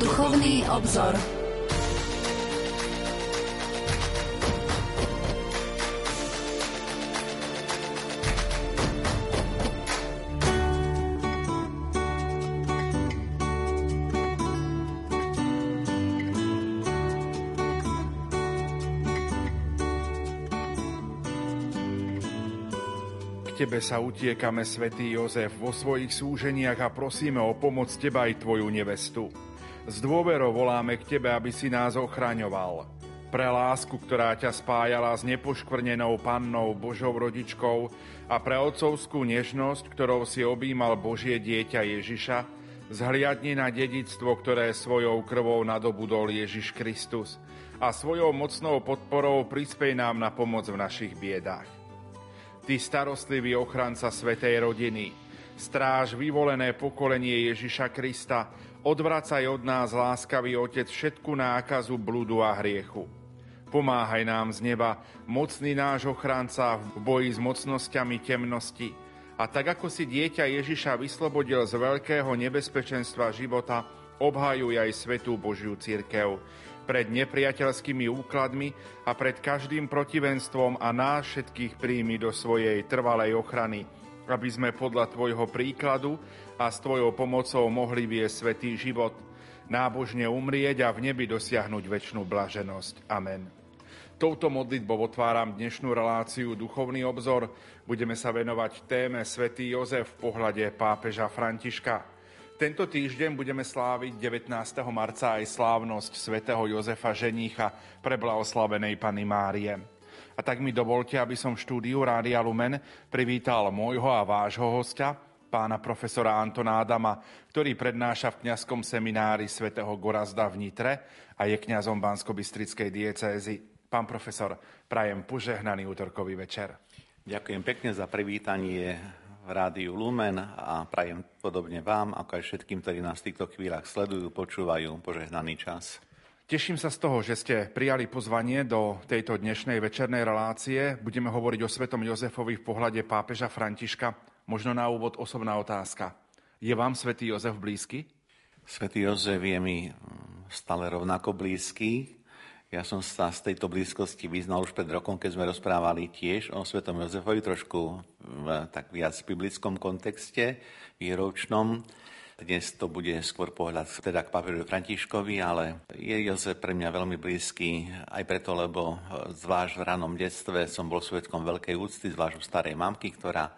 Duchovný obzor. Tebe sa utiekame, svätý Jozef, vo svojich súženiach a prosíme o pomoc Teba aj Tvoju nevestu. S dôverou voláme k Tebe, aby si nás ochraňoval. Pre lásku, ktorá ťa spájala s nepoškvrnenou pannou Božou rodičkou a pre otcovskú nežnosť, ktorou si objímal Božie dieťa Ježiša, zhliadni na dedictvo, ktoré svojou krvou nadobudol Ježiš Kristus a svojou mocnou podporou prispej nám na pomoc v našich biedách. Ty starostlivý ochranca Svetej rodiny, stráž vyvolené pokolenie Ježiša Krista, odvracaj od nás, láskavý Otec, všetku nákazu, bludu a hriechu. Pomáhaj nám z neba, mocný náš ochranca v boji s mocnosťami temnosti. A tak ako si dieťa Ježiša vyslobodil z veľkého nebezpečenstva života, obhajuj aj svetú Božiu církev pred nepriateľskými úkladmi a pred každým protivenstvom a nás všetkých príjmi do svojej trvalej ochrany, aby sme podľa Tvojho príkladu a s Tvojou pomocou mohli viesť svetý život, nábožne umrieť a v nebi dosiahnuť väčšinu blaženosť. Amen. Touto modlitbou otváram dnešnú reláciu Duchovný obzor. Budeme sa venovať téme Svetý Jozef v pohľade pápeža Františka. Tento týždeň budeme sláviť 19. marca aj slávnosť svätého Jozefa Ženícha pre blahoslavenej Pany Márie. A tak mi dovolte, aby som v štúdiu Rádia Lumen privítal môjho a vášho hostia, pána profesora Antona Adama, ktorý prednáša v kňazskom seminári svätého Gorazda v Nitre a je kňazom Bansko-Bystrickej diecézy. Pán profesor, prajem požehnaný útorkový večer. Ďakujem pekne za privítanie Rádiu Lumen a prajem podobne vám, ako aj všetkým, ktorí nás v týchto chvíľach sledujú, počúvajú, požehnaný čas. Teším sa z toho, že ste prijali pozvanie do tejto dnešnej večernej relácie. Budeme hovoriť o svetom Jozefovi v pohľade pápeža Františka. Možno na úvod osobná otázka. Je vám svätý Jozef blízky? Svetý Jozef je mi stále rovnako blízky. Ja som sa z tejto blízkosti vyznal už pred rokom, keď sme rozprávali tiež o Svetom Jozefovi, trošku v tak viac biblickom kontexte, výročnom. Dnes to bude skôr pohľad teda k pápežovi Františkovi, ale je Jozef pre mňa veľmi blízky, aj preto, lebo zvlášť v ranom detstve som bol svetkom veľkej úcty, zvlášť u starej mamky, ktorá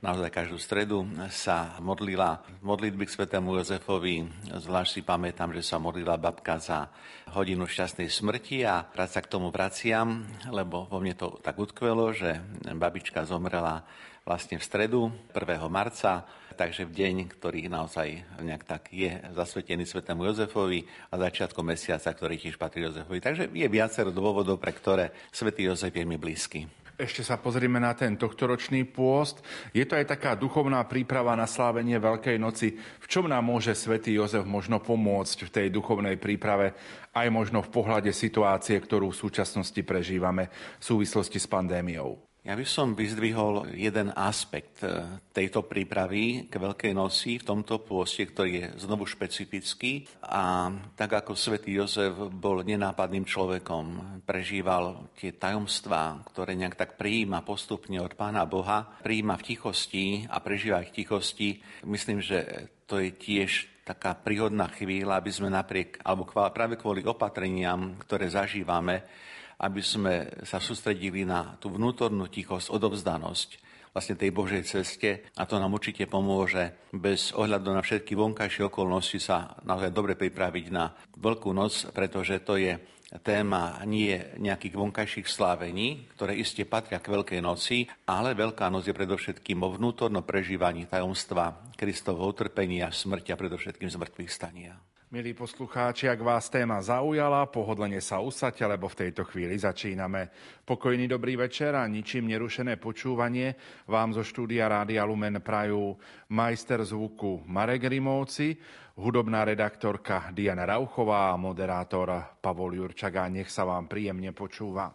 naozaj každú stredu sa modlila modlitby k svetému Jozefovi. Zvlášť si pamätám, že sa modlila babka za hodinu šťastnej smrti a rád sa k tomu vraciam, lebo vo mne to tak utkvelo, že babička zomrela vlastne v stredu 1. marca, takže v deň, ktorý naozaj nejak tak je zasvetený svetému Jozefovi a začiatkom mesiaca, ktorý tiež patrí Jozefovi. Takže je viacero dôvodov, pre ktoré svätý Jozef je mi blízky. Ešte sa pozrieme na ten tohtoročný pôst. Je to aj taká duchovná príprava na slávenie Veľkej noci. V čom nám môže svätý Jozef možno pomôcť v tej duchovnej príprave, aj možno v pohľade situácie, ktorú v súčasnosti prežívame v súvislosti s pandémiou? Ja by som vyzdvihol jeden aspekt e, tejto prípravy k Veľkej noci v tomto pôste, ktorý je znovu špecifický. A tak ako svätý Jozef bol nenápadným človekom, prežíval tie tajomstvá, ktoré nejak tak prijíma postupne od Pána Boha, prijíma v tichosti a prežíva ich v tichosti. Myslím, že to je tiež taká príhodná chvíľa, aby sme napriek, alebo práve kvôli opatreniam, ktoré zažívame, aby sme sa sústredili na tú vnútornú tichosť, odovzdanosť vlastne tej Božej ceste a to nám určite pomôže bez ohľadu na všetky vonkajšie okolnosti sa naozaj dobre pripraviť na Veľkú noc, pretože to je téma nie nejakých vonkajších slávení, ktoré iste patria k Veľkej noci, ale Veľká noc je predovšetkým o vnútornom prežívaní tajomstva Kristovho utrpenia, smrti a predovšetkým zmrtvých stania. Milí poslucháči, ak vás téma zaujala, pohodlne sa usadte, lebo v tejto chvíli začíname. Pokojný dobrý večer a ničím nerušené počúvanie vám zo štúdia Rádia Lumen prajú majster zvuku Marek Rimovci, hudobná redaktorka Diana Rauchová a moderátor Pavol Jurčaga. Nech sa vám príjemne počúva.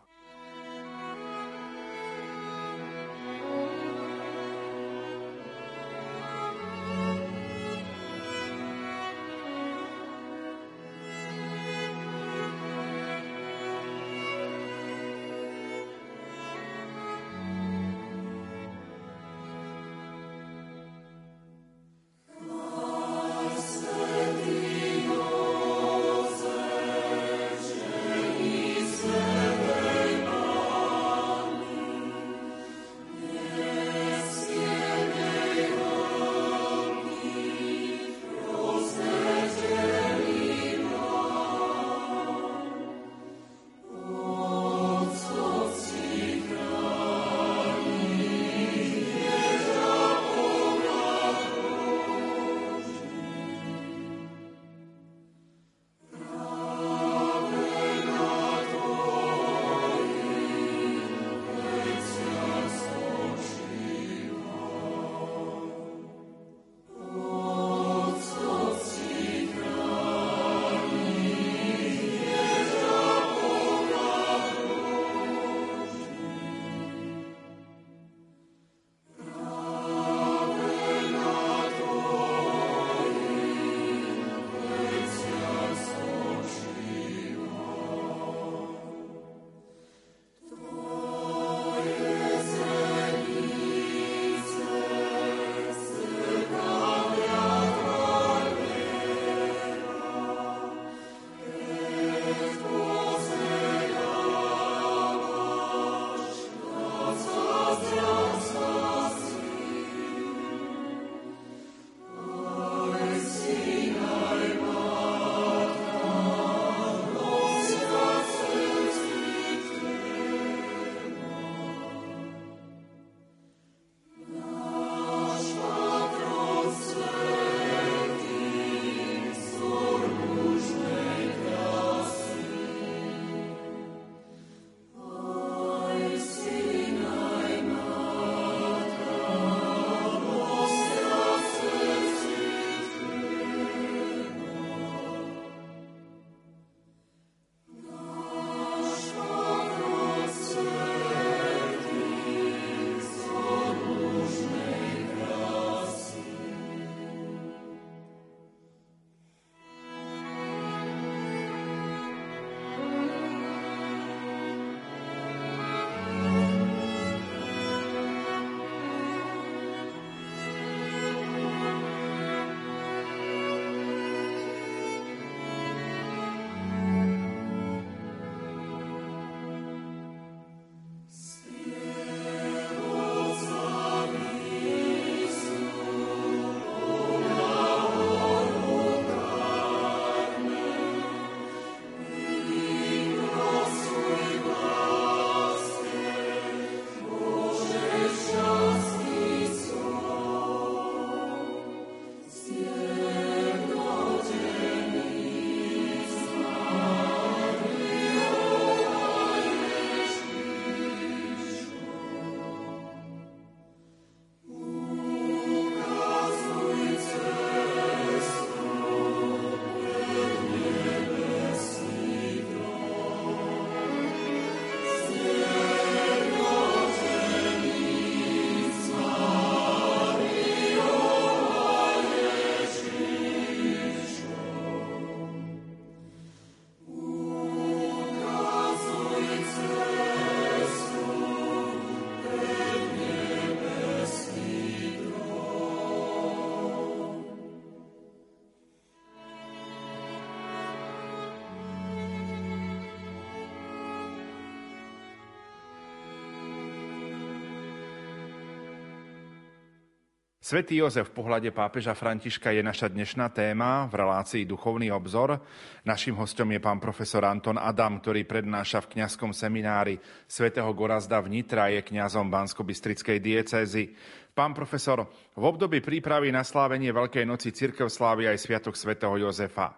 Svetý Jozef v pohľade pápeža Františka je naša dnešná téma v relácii Duchovný obzor. Našim hostom je pán profesor Anton Adam, ktorý prednáša v kňazskom seminári svätého Gorazda v Nitra, je kňazom Bansko-Bystrickej diecézy. Pán profesor, v období prípravy na slávenie Veľkej noci Cirkev slávi aj Sviatok svätého Jozefa.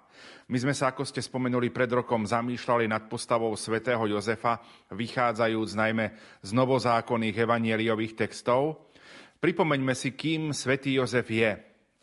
My sme sa, ako ste spomenuli, pred rokom zamýšľali nad postavou svätého Jozefa, vychádzajúc najmä z novozákonných evanieliových textov. Pripomeňme si, kým svätý Jozef je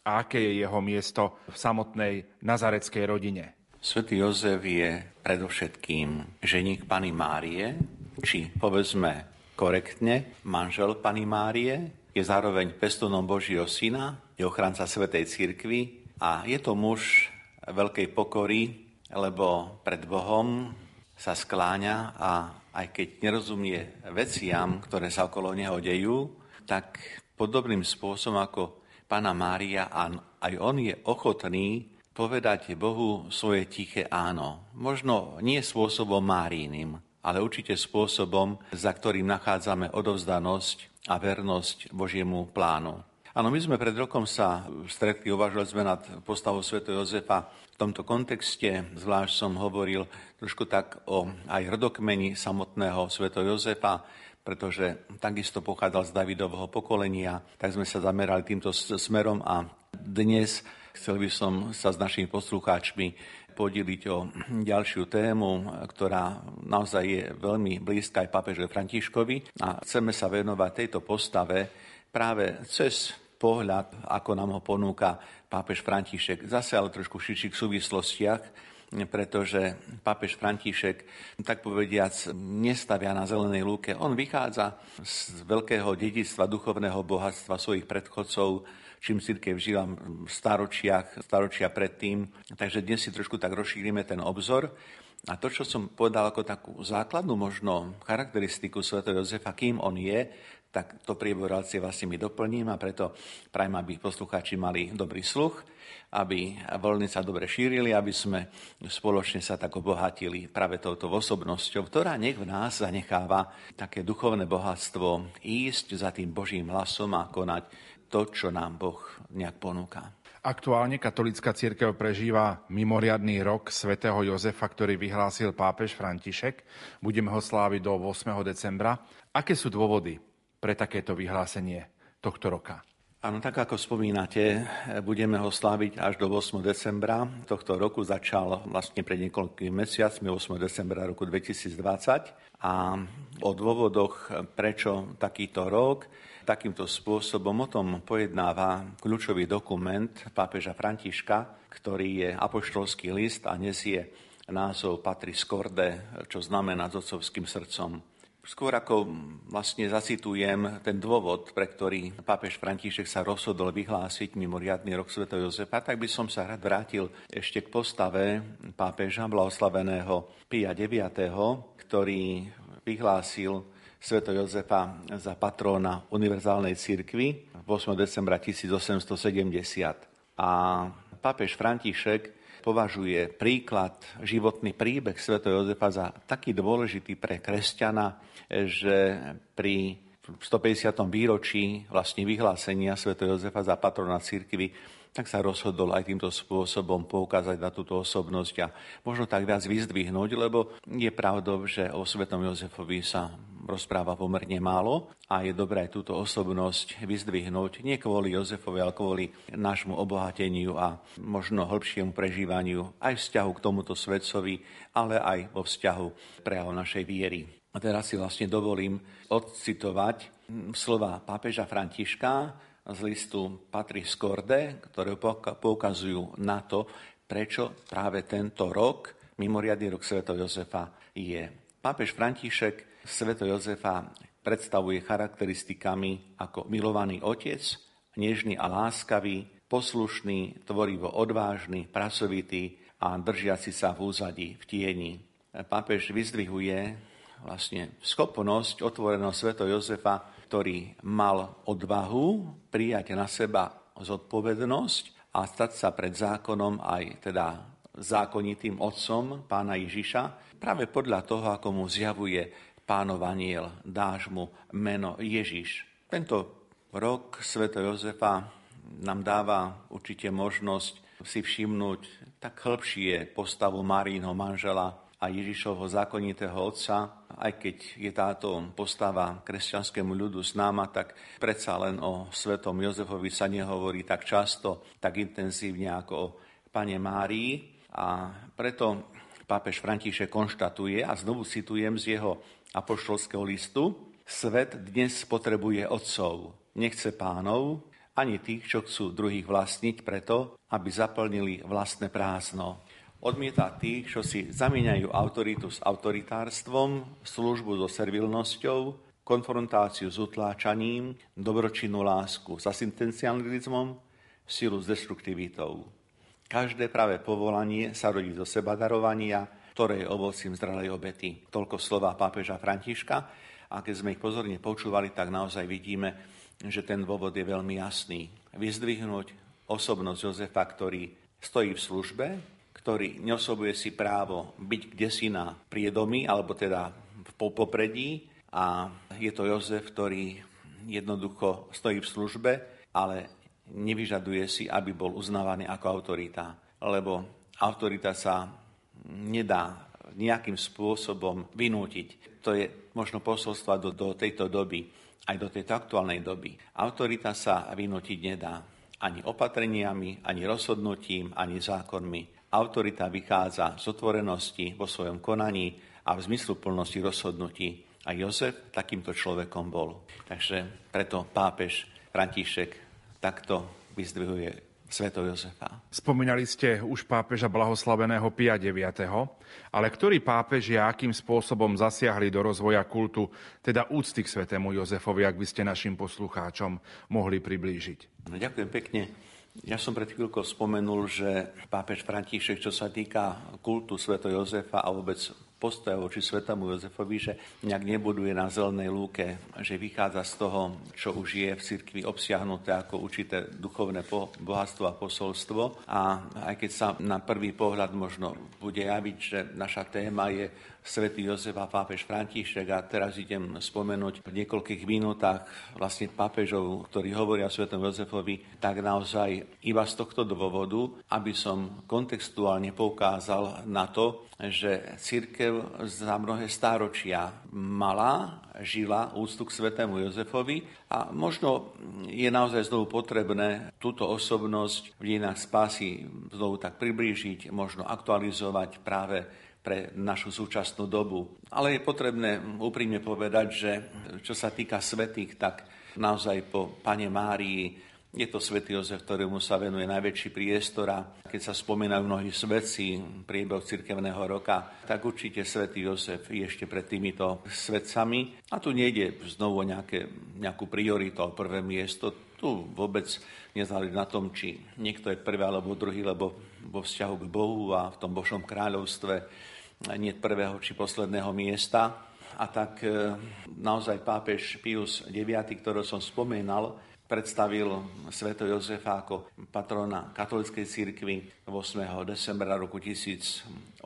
a aké je jeho miesto v samotnej nazareckej rodine. Svetý Jozef je predovšetkým ženík Pany Márie, či povedzme korektne manžel Pany Márie, je zároveň pestonom Božieho syna, je ochranca Svetej Cirkvi a je to muž veľkej pokory, lebo pred Bohom sa skláňa a aj keď nerozumie veciam, ktoré sa okolo neho dejú, tak podobným spôsobom ako Pána Mária aj on je ochotný povedať Bohu svoje tiché áno. Možno nie spôsobom Máríným, ale určite spôsobom, za ktorým nachádzame odovzdanosť a vernosť Božiemu plánu. Áno, my sme pred rokom sa stretli, uvažovali sme nad postavou Sv. Jozefa. V tomto kontexte zvlášť som hovoril trošku tak o aj rodokmeni samotného Sv. Jozefa, pretože takisto pochádzal z Davidovho pokolenia, tak sme sa zamerali týmto smerom a dnes chcel by som sa s našimi poslucháčmi podeliť o ďalšiu tému, ktorá naozaj je veľmi blízka aj papežovi Františkovi a chceme sa venovať tejto postave práve cez pohľad, ako nám ho ponúka pápež František, zase ale trošku v širších súvislostiach, pretože pápež František, tak povediac, nestavia na zelenej lúke. On vychádza z veľkého dedictva duchovného bohatstva svojich predchodcov, čím církev žila v staročiach, staročia predtým. Takže dnes si trošku tak rozšírime ten obzor. A to, čo som povedal ako takú základnú možno charakteristiku Sv. Jozefa, kým on je, tak to relácie vlastne mi doplním a preto prajem, aby poslucháči mali dobrý sluch, aby voľny sa dobre šírili, aby sme spoločne sa tak obohatili práve touto osobnosťou, ktorá nech v nás zanecháva také duchovné bohatstvo ísť za tým Božím hlasom a konať to, čo nám Boh nejak ponúka. Aktuálne katolická církev prežíva mimoriadný rok svätého Jozefa, ktorý vyhlásil pápež František. Budeme ho sláviť do 8. decembra. Aké sú dôvody pre takéto vyhlásenie tohto roka. Áno, tak ako spomínate, budeme ho sláviť až do 8. decembra. Tohto roku začal vlastne pred niekoľkými mesiacmi, 8. decembra roku 2020. A o dôvodoch, prečo takýto rok, takýmto spôsobom o tom pojednáva kľúčový dokument pápeža Františka, ktorý je apoštolský list a nesie názov Patris Corde, čo znamená s otcovským srdcom. Skôr ako vlastne zacitujem ten dôvod, pre ktorý pápež František sa rozhodol vyhlásiť mimoriadný rok Sv. Jozefa, tak by som sa rád vrátil ešte k postave pápeža blahoslaveného Pia IX., ktorý vyhlásil Sv. Jozefa za patróna Univerzálnej cirkvi 8. decembra 1870. A pápež František považuje príklad, životný príbeh Sv. Jozefa za taký dôležitý pre kresťana, že pri 150. výročí vlastne vyhlásenia Sv. Jozefa za patrona církvy tak sa rozhodol aj týmto spôsobom poukázať na túto osobnosť a možno tak viac vyzdvihnúť, lebo je pravdou, že o svetom Jozefovi sa rozpráva pomerne málo a je dobré túto osobnosť vyzdvihnúť nie kvôli Jozefovi, ale kvôli nášmu obohateniu a možno hĺbšiemu prežívaniu aj vzťahu k tomuto svetcovi, ale aj vo vzťahu prejavu našej viery. A teraz si vlastne dovolím odcitovať slova pápeža Františka, z listu Patris Corde, ktoré poukazujú na to, prečo práve tento rok, mimoriadný rok Sv. Jozefa, je. Pápež František Sv. Jozefa predstavuje charakteristikami ako milovaný otec, nežný a láskavý, poslušný, tvorivo odvážny, pracovitý a držiaci sa v úzadí, v tieni. Pápež vyzdvihuje vlastne schopnosť otvoreného Sv. Jozefa ktorý mal odvahu prijať na seba zodpovednosť a stať sa pred zákonom aj teda zákonitým otcom pána Ježiša, práve podľa toho, ako mu zjavuje pánov aniel, dáš mu meno Ježiš. Tento Rok Sv. Jozefa nám dáva určite možnosť si všimnúť tak hĺbšie postavu Marínho manžela a Ježišovho zákonitého otca, aj keď je táto postava kresťanskému ľudu známa, tak predsa len o svetom Jozefovi sa nehovorí tak často, tak intenzívne ako o pane Márii. A preto pápež František konštatuje, a znovu citujem z jeho apoštolského listu, svet dnes potrebuje otcov, nechce pánov, ani tých, čo chcú druhých vlastniť preto, aby zaplnili vlastné prázdno. Odmieta tých, čo si zamieňajú autoritu s autoritárstvom, službu so servilnosťou, konfrontáciu s utláčaním, dobročinnú lásku s asistencializmom, silu s destruktivitou. Každé práve povolanie sa rodí zo seba darovania, ktoré je ovocím zdralej obety. Toľko slova pápeža Františka a keď sme ich pozorne počúvali, tak naozaj vidíme, že ten dôvod je veľmi jasný. Vyzdvihnúť osobnosť Jozefa, ktorý stojí v službe, ktorý neosobuje si právo byť kde si na priedomi, alebo teda v popredí. A je to Jozef, ktorý jednoducho stojí v službe, ale nevyžaduje si, aby bol uznávaný ako autorita. Lebo autorita sa nedá nejakým spôsobom vynútiť. To je možno posolstva do, do tejto doby, aj do tejto aktuálnej doby. Autorita sa vynútiť nedá ani opatreniami, ani rozhodnutím, ani zákonmi. Autorita vychádza z otvorenosti vo svojom konaní a v zmyslu plnosti rozhodnutí. A Jozef takýmto človekom bol. Takže preto pápež František takto vyzdvihuje Sveto Jozefa. Spomínali ste už pápeža blahoslaveného Pia IX, ale ktorý pápež a akým spôsobom zasiahli do rozvoja kultu, teda úcty k svetému Jozefovi, ak by ste našim poslucháčom mohli priblížiť? No, ďakujem pekne. Ja som pred chvíľkou spomenul, že pápež František, čo sa týka kultu Sveto Jozefa a vôbec postoja voči Svetomu Jozefovi, že nejak nebuduje na zelenej lúke, že vychádza z toho, čo už je v cirkvi obsiahnuté ako určité duchovné bohatstvo a posolstvo. A aj keď sa na prvý pohľad možno bude javiť, že naša téma je svätý Jozef a pápež František. A teraz idem spomenúť v niekoľkých minútach vlastne pápežov, ktorí hovoria o svetom Jozefovi, tak naozaj iba z tohto dôvodu, aby som kontextuálne poukázal na to, že církev za mnohé stáročia mala, žila úctu k svetému Jozefovi a možno je naozaj znovu potrebné túto osobnosť v dejinách spásy znovu tak priblížiť, možno aktualizovať práve pre našu súčasnú dobu. Ale je potrebné úprimne povedať, že čo sa týka svetých, tak naozaj po Pane Márii je to svätý Jozef, ktorému sa venuje najväčší priestor a keď sa spomínajú mnohí svetci priebeh cirkevného roka, tak určite svätý Jozef je ešte pred týmito svetcami. A tu nejde znovu nejaké, nejakú prioritu, o prvé miesto. Tu vôbec nezáleží na tom, či niekto je prvý alebo druhý, lebo vo vzťahu k Bohu a v tom Božom kráľovstve nie prvého či posledného miesta. A tak e, naozaj pápež Pius IX, ktorého som spomenal, predstavil sveto Jozefa ako patrona katolíckej cirkvi 8. decembra roku 1870.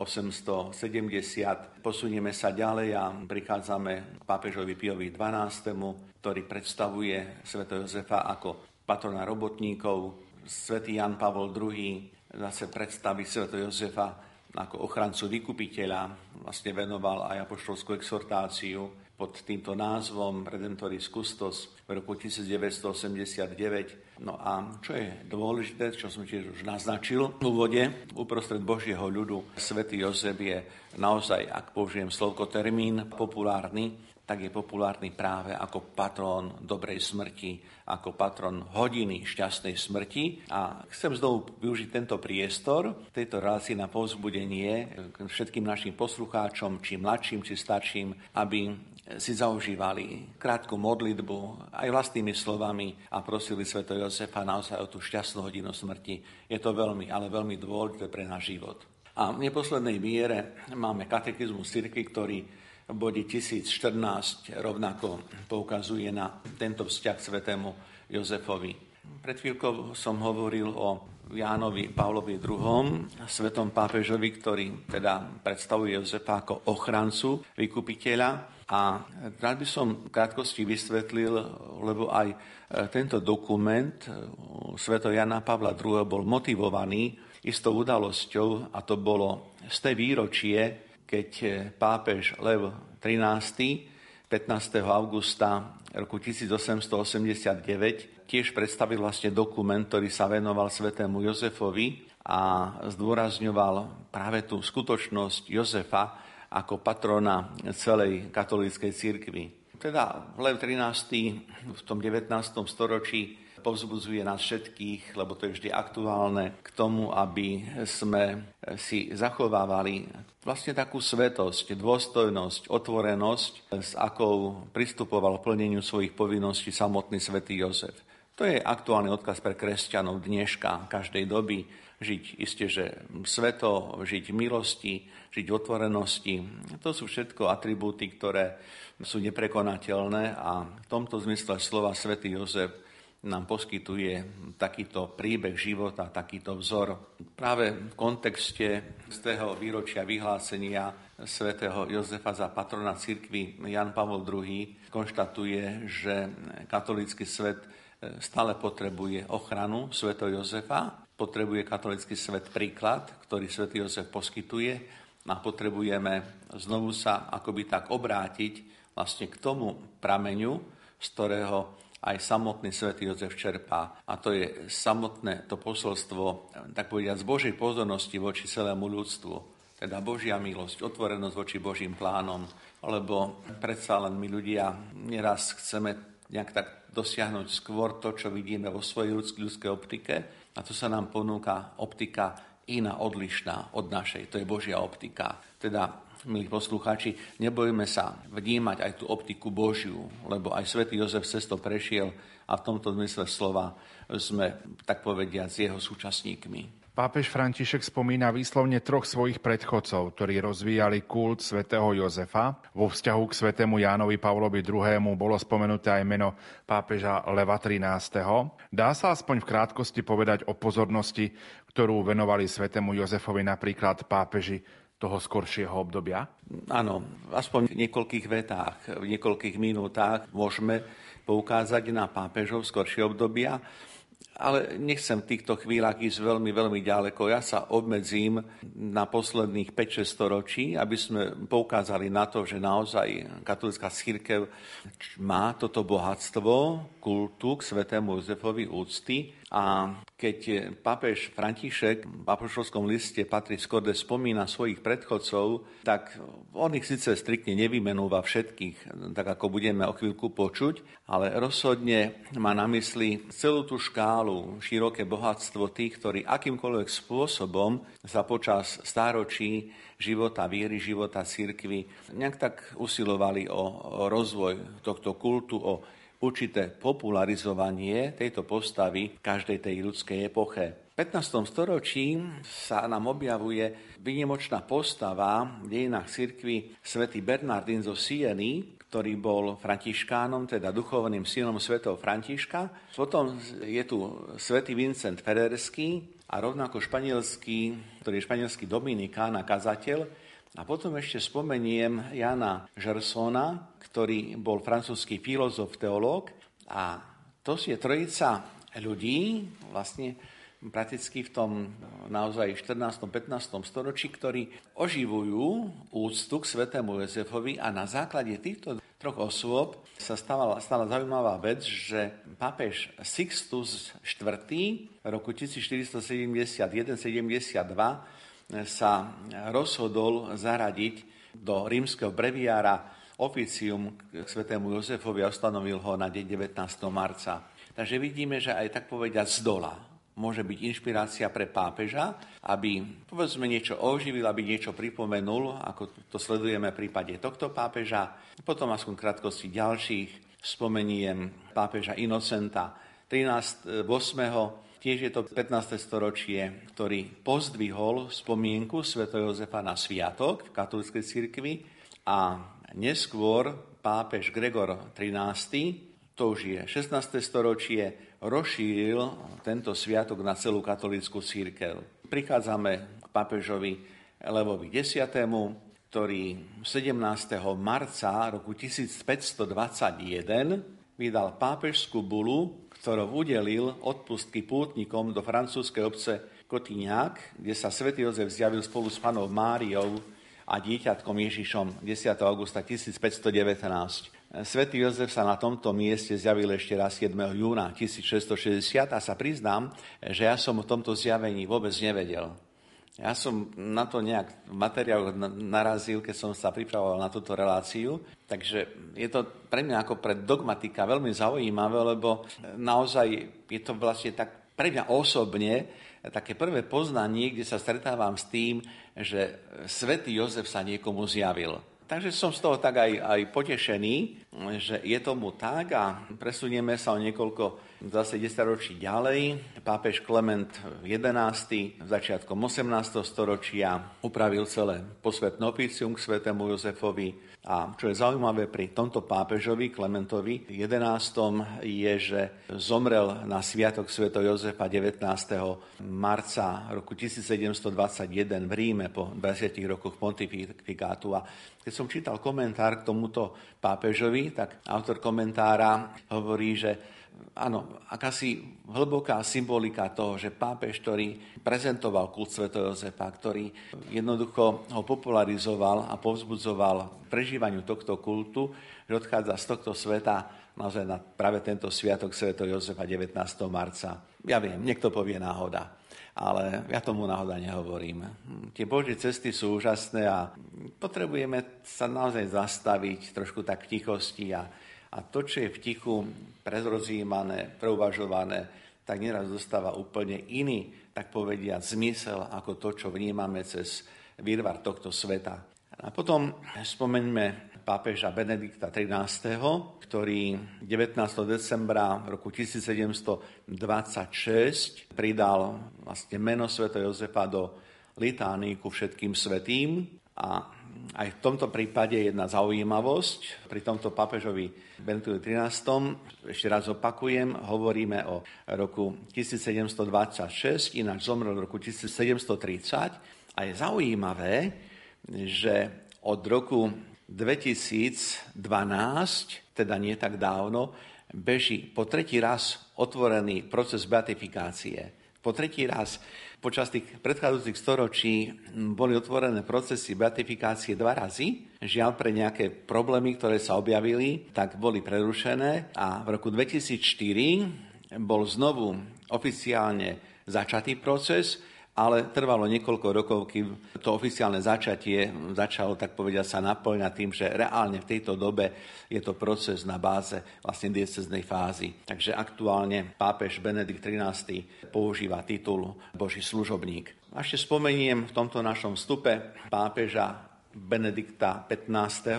Posunieme sa ďalej a prichádzame k pápežovi Piovi XII, ktorý predstavuje sveto Jozefa ako patrona robotníkov. Svetý Jan Pavol II zase predstaví sveto Jozefa ako ochrancu vykupiteľa vlastne venoval aj apoštolskú exhortáciu pod týmto názvom Redemptoris Custos v roku 1989. No a čo je dôležité, čo som tiež už naznačil v úvode, uprostred Božieho ľudu, svätý Jozef je naozaj, ak použijem slovko termín, populárny tak je populárny práve ako patrón dobrej smrti, ako patron hodiny šťastnej smrti. A chcem znovu využiť tento priestor, tejto relácii na povzbudenie všetkým našim poslucháčom, či mladším, či starším, aby si zaužívali krátku modlitbu aj vlastnými slovami a prosili Sveto Josefa naozaj o tú šťastnú hodinu smrti. Je to veľmi, ale veľmi dôležité pre náš život. A v neposlednej miere máme katechizmus cirkvi, ktorý bode 1014 rovnako poukazuje na tento vzťah svetému Jozefovi. Pred chvíľkou som hovoril o Jánovi Pavlovi II, svetom pápežovi, ktorý teda predstavuje Jozefa ako ochrancu, vykupiteľa. A rád by som v krátkosti vysvetlil, lebo aj e, tento dokument e, sveto Jana Pavla II bol motivovaný istou udalosťou a to bolo z tej výročie, keď e, pápež Lev XIII 15. augusta roku 1889 tiež predstavil vlastne dokument, ktorý sa venoval svetému Jozefovi a zdôrazňoval práve tú skutočnosť Jozefa ako patrona celej katolíckej cirkvi. Teda Lev XIII v tom 19. storočí povzbudzuje nás všetkých, lebo to je vždy aktuálne, k tomu, aby sme si zachovávali vlastne takú svetosť, dôstojnosť, otvorenosť, s akou pristupoval plneniu svojich povinností samotný svätý Jozef. To je aktuálny odkaz pre kresťanov dneška, každej doby, žiť isté, že sveto, žiť milosti, žiť otvorenosti. To sú všetko atribúty, ktoré sú neprekonateľné a v tomto zmysle slova svätý Jozef nám poskytuje takýto príbeh života, takýto vzor. Práve v kontexte z toho výročia vyhlásenia svätého Jozefa za patrona cirkvi Jan Pavol II konštatuje, že katolický svet e, stále potrebuje ochranu sveto Jozefa, potrebuje katolický svet príklad, ktorý svätý Jozef poskytuje a potrebujeme znovu sa akoby tak obrátiť vlastne k tomu prameňu, z ktorého aj samotný svätý Jozef čerpá. A to je samotné to posolstvo, tak povediať, z Božej pozornosti voči celému ľudstvu. Teda Božia milosť, otvorenosť voči Božím plánom, lebo predsa len my ľudia neraz chceme nejak tak dosiahnuť skôr to, čo vidíme vo svojej ľudskej optike a to sa nám ponúka optika iná, odlišná od našej. To je Božia optika. Teda milí poslucháči, nebojme sa vnímať aj tú optiku Božiu, lebo aj svätý Jozef cesto prešiel a v tomto zmysle slova sme, tak povediať, s jeho súčasníkmi. Pápež František spomína výslovne troch svojich predchodcov, ktorí rozvíjali kult svätého Jozefa. Vo vzťahu k svätému Jánovi Pavlovi II. bolo spomenuté aj meno pápeža Leva XIII. Dá sa aspoň v krátkosti povedať o pozornosti, ktorú venovali svätému Jozefovi napríklad pápeži toho skoršieho obdobia? Áno, aspoň v niekoľkých vetách, v niekoľkých minútach môžeme poukázať na pápežov skoršie obdobia. Ale nechcem v týchto chvíľach ísť veľmi, veľmi ďaleko. Ja sa obmedzím na posledných 5-6 storočí, aby sme poukázali na to, že naozaj katolická církev má toto bohatstvo kultu k svetému Jozefovi úcty a keď pápež František v apoštolskom liste patrí skorde spomína svojich predchodcov, tak on ich síce striktne nevymenúva všetkých, tak ako budeme o chvíľku počuť, ale rozhodne má na mysli celú tú škálu, široké bohatstvo tých, ktorí akýmkoľvek spôsobom sa počas stáročí života, viery, života církvy nejak tak usilovali o rozvoj tohto kultu, o určité popularizovanie tejto postavy v každej tej ľudskej epoche. V 15. storočí sa nám objavuje vynimočná postava v dejinách cirkvi svätý Bernardín zo Sieny, ktorý bol františkánom, teda duchovným synom svätého Františka. Potom je tu svätý Vincent Fererský a rovnako španielský, ktorý je španielský dominikán a kazateľ, a potom ešte spomeniem Jana Žersona, ktorý bol francúzsky filozof, teológ. A to je trojica ľudí, vlastne prakticky v tom naozaj 14. 15. storočí, ktorí oživujú úctu k svetému Jozefovi a na základe týchto troch osôb sa stala, stala zaujímavá vec, že pápež Sixtus IV. v roku 1471-72 sa rozhodol zaradiť do rímskeho breviára oficium k svetému Jozefovi a ustanovil ho na deň 19. marca. Takže vidíme, že aj tak povedať z dola môže byť inšpirácia pre pápeža, aby povedzme niečo oživil, aby niečo pripomenul, ako to sledujeme v prípade tohto pápeža. Potom aspoň krátkosti ďalších spomeniem pápeža Inocenta 13, 8 Tiež je to 15. storočie, ktorý pozdvihol spomienku Sv. Jozefa na sviatok v katolíckej cirkvi a neskôr pápež Gregor XIII to už je 16. storočie, rozšíril tento sviatok na celú katolickú církev. Prichádzame k pápežovi Levovi X, ktorý 17. marca roku 1521 vydal pápežskú bulu, ktorou udelil odpustky pútnikom do francúzskej obce Kotyňák, kde sa svätý Jozef zjavil spolu s panou Máriou a dieťatkom Ježišom 10. augusta 1519. Svetý Jozef sa na tomto mieste zjavil ešte raz 7. júna 1660 a sa priznám, že ja som o tomto zjavení vôbec nevedel. Ja som na to nejak v materiáloch narazil, keď som sa pripravoval na túto reláciu. Takže je to pre mňa ako pre dogmatika veľmi zaujímavé, lebo naozaj je to vlastne tak pre mňa osobne také prvé poznanie, kde sa stretávam s tým, že svätý Jozef sa niekomu zjavil. Takže som z toho tak aj, aj potešený, že je tomu tak a presunieme sa o niekoľko zase 10 ročí ďalej. Pápež Klement XI začiatkom 18. storočia upravil celé posvetné oficium k svetému Jozefovi a čo je zaujímavé pri tomto pápežovi, Klementovi 11. je, že zomrel na Sviatok Sv. Jozefa 19. marca roku 1721 v Ríme po 20 rokoch pontifikátu. A keď som čítal komentár k tomuto pápežovi, tak autor komentára hovorí, že áno, akási hlboká symbolika toho, že pápež, ktorý prezentoval kult Sv. Jozefa, ktorý jednoducho ho popularizoval a povzbudzoval prežívaniu tohto kultu, že odchádza z tohto sveta naozaj na práve tento sviatok Sv. Jozefa 19. marca. Ja viem, niekto povie náhoda, ale ja tomu náhoda nehovorím. Tie Božie cesty sú úžasné a potrebujeme sa naozaj zastaviť trošku tak v tichosti a a to, čo je v tichu prezrozímané, preuvažované, tak neraz dostáva úplne iný, tak povedia, zmysel ako to, čo vnímame cez výrvar tohto sveta. A potom spomeňme pápeža Benedikta XIII., ktorý 19. decembra roku 1726 pridal vlastne meno Sv. Jozefa do litány ku všetkým svetým a aj v tomto prípade jedna zaujímavosť. Pri tomto papežovi Benediktu XIII, ešte raz opakujem, hovoríme o roku 1726, ináč zomrel v roku 1730. A je zaujímavé, že od roku 2012, teda nie tak dávno, beží po tretí raz otvorený proces beatifikácie. Po tretí raz Počas tých predchádzajúcich storočí boli otvorené procesy beatifikácie dva razy. Žiaľ pre nejaké problémy, ktoré sa objavili, tak boli prerušené a v roku 2004 bol znovu oficiálne začatý proces ale trvalo niekoľko rokov, kým to oficiálne začatie začalo, tak povediať, sa naplňať tým, že reálne v tejto dobe je to proces na báze vlastne dieceznej fázy. Takže aktuálne pápež Benedikt XIII používa titul Boží služobník. A ešte spomeniem v tomto našom vstupe pápeža Benedikta XV.,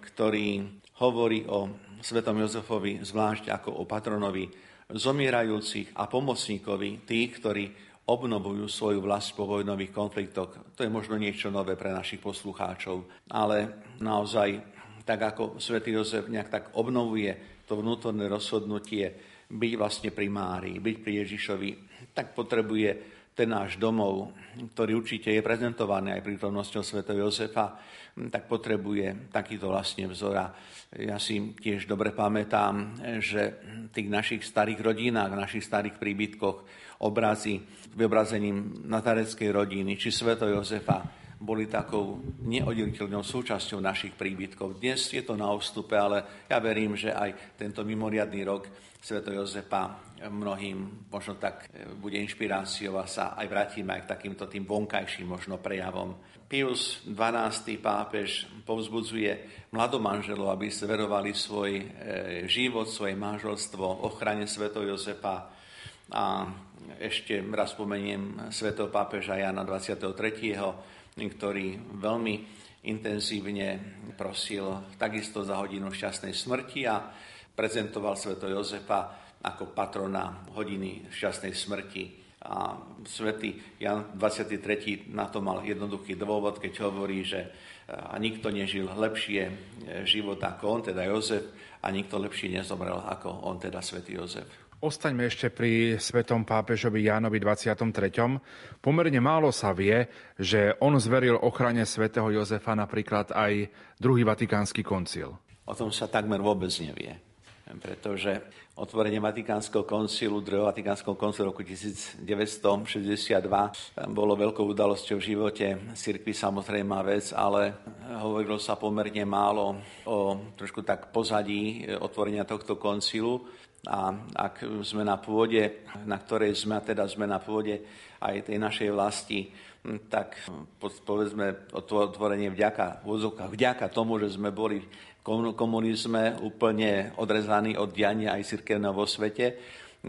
ktorý hovorí o svetom Jozefovi zvlášť ako o patronovi zomierajúcich a pomocníkovi tých, ktorí obnovujú svoju vlast po vojnových konfliktoch. To je možno niečo nové pre našich poslucháčov, ale naozaj, tak ako svätý Jozef nejak tak obnovuje to vnútorné rozhodnutie byť vlastne pri Márii, byť pri Ježišovi, tak potrebuje ten náš domov, ktorý určite je prezentovaný aj prítomnosťou svätého Jozefa, tak potrebuje takýto vlastne vzor. A ja si tiež dobre pamätám, že v tých našich starých rodinách, v našich starých príbytkoch obrazy vyobrazením nazareckej rodiny či sveto Jozefa boli takou neoddeliteľnou súčasťou našich príbytkov. Dnes je to na ústupe, ale ja verím, že aj tento mimoriadný rok Sveto Jozefa mnohým možno tak e, bude inšpiráciou a sa aj vrátime aj k takýmto tým vonkajším možno prejavom. Pius XII. pápež povzbudzuje mladomanželov, aby verovali svoj e, život, svoje manželstvo ochrane Sveto Jozefa a ešte raz spomeniem svetého pápeža Jana 23., ktorý veľmi intenzívne prosil takisto za hodinu šťastnej smrti a prezentoval sveto Jozefa ako patrona hodiny šťastnej smrti. A svätý Jan 23. na to mal jednoduchý dôvod, keď hovorí, že a nikto nežil lepšie život ako on, teda Jozef, a nikto lepšie nezomrel ako on, teda svätý Jozef. Ostaňme ešte pri svetom pápežovi Jánovi 23. Pomerne málo sa vie, že on zveril ochrane svätého Jozefa napríklad aj druhý vatikánsky koncil. O tom sa takmer vôbec nevie, pretože otvorenie Vatikánskeho koncilu, druhého Vatikánskeho koncilu roku 1962 bolo veľkou udalosťou v živote cirkvi samozrejmá vec, ale hovorilo sa pomerne málo o trošku tak pozadí otvorenia tohto koncilu. A ak sme na pôde, na ktorej sme, teda sme na pôde aj tej našej vlasti, tak povedzme otvorenie vďaka, vďaka tomu, že sme boli komunizme úplne odrezaní od diania aj cirkevného vo svete,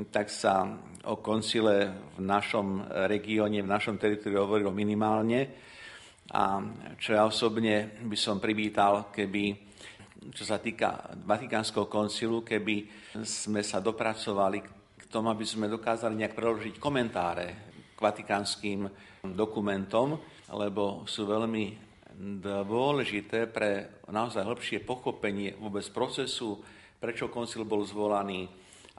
tak sa o koncile v našom regióne, v našom teritoriu hovorilo minimálne. A čo ja osobne by som privítal, keby čo sa týka Vatikánskeho koncilu, keby sme sa dopracovali k tomu, aby sme dokázali nejak preložiť komentáre k vatikánskym dokumentom, lebo sú veľmi dôležité pre naozaj hĺbšie pochopenie vôbec procesu, prečo koncil bol zvolaný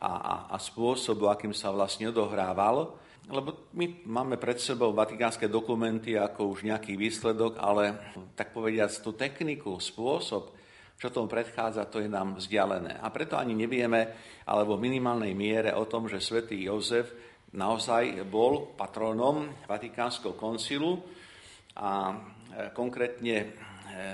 a, a, a spôsobu, akým sa vlastne odohrával. Lebo my máme pred sebou vatikánske dokumenty ako už nejaký výsledok, ale tak povediať tú techniku, spôsob, čo tomu predchádza, to je nám vzdialené. A preto ani nevieme, alebo v minimálnej miere o tom, že svätý Jozef naozaj bol patronom Vatikánskeho koncilu a konkrétne e,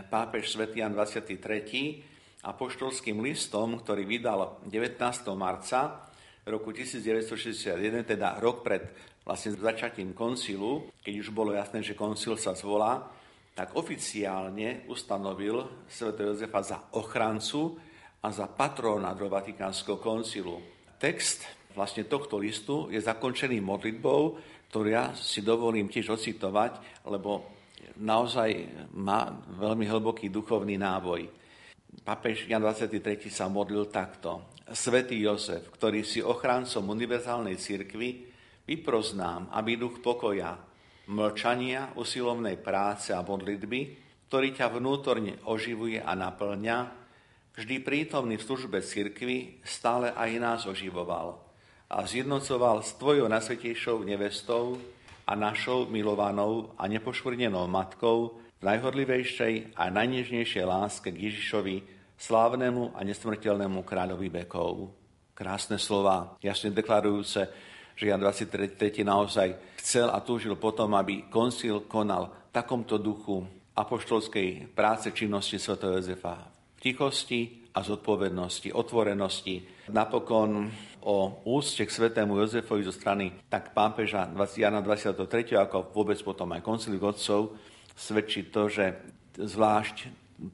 pápež svätý Jan 23. apoštolským listom, ktorý vydal 19. marca roku 1961, teda rok pred vlastne začatím koncilu, keď už bolo jasné, že koncil sa zvolá, tak oficiálne ustanovil sv. Jozefa za ochrancu a za patróna do Vatikánskeho koncilu. Text vlastne tohto listu je zakončený modlitbou, ktorú ja si dovolím tiež ocitovať, lebo naozaj má veľmi hlboký duchovný náboj. Papež Jan 23. sa modlil takto. Svetý Jozef, ktorý si ochráncom univerzálnej cirkvi, vyproznám, aby duch pokoja, mlčania, usilovnej práce a modlitby, ktorý ťa vnútorne oživuje a naplňa, vždy prítomný v službe cirkvi, stále aj nás oživoval a zjednocoval s tvojou nasvetejšou nevestou a našou milovanou a nepošvrnenou matkou v najhorlivejšej a najnežnejšej láske k Ježišovi, slávnemu a nesmrteľnému kráľovi bekov. Krásne slova, jasne deklarujúce, že Jan 23. naozaj chcel a túžil potom, aby koncil konal v takomto duchu apoštolskej práce činnosti Sv. Jozefa v tichosti a zodpovednosti, otvorenosti. Napokon o úste k svetému Jozefovi zo strany tak pápeža Jana 23. ako vôbec potom aj koncil godcov svedčí to, že zvlášť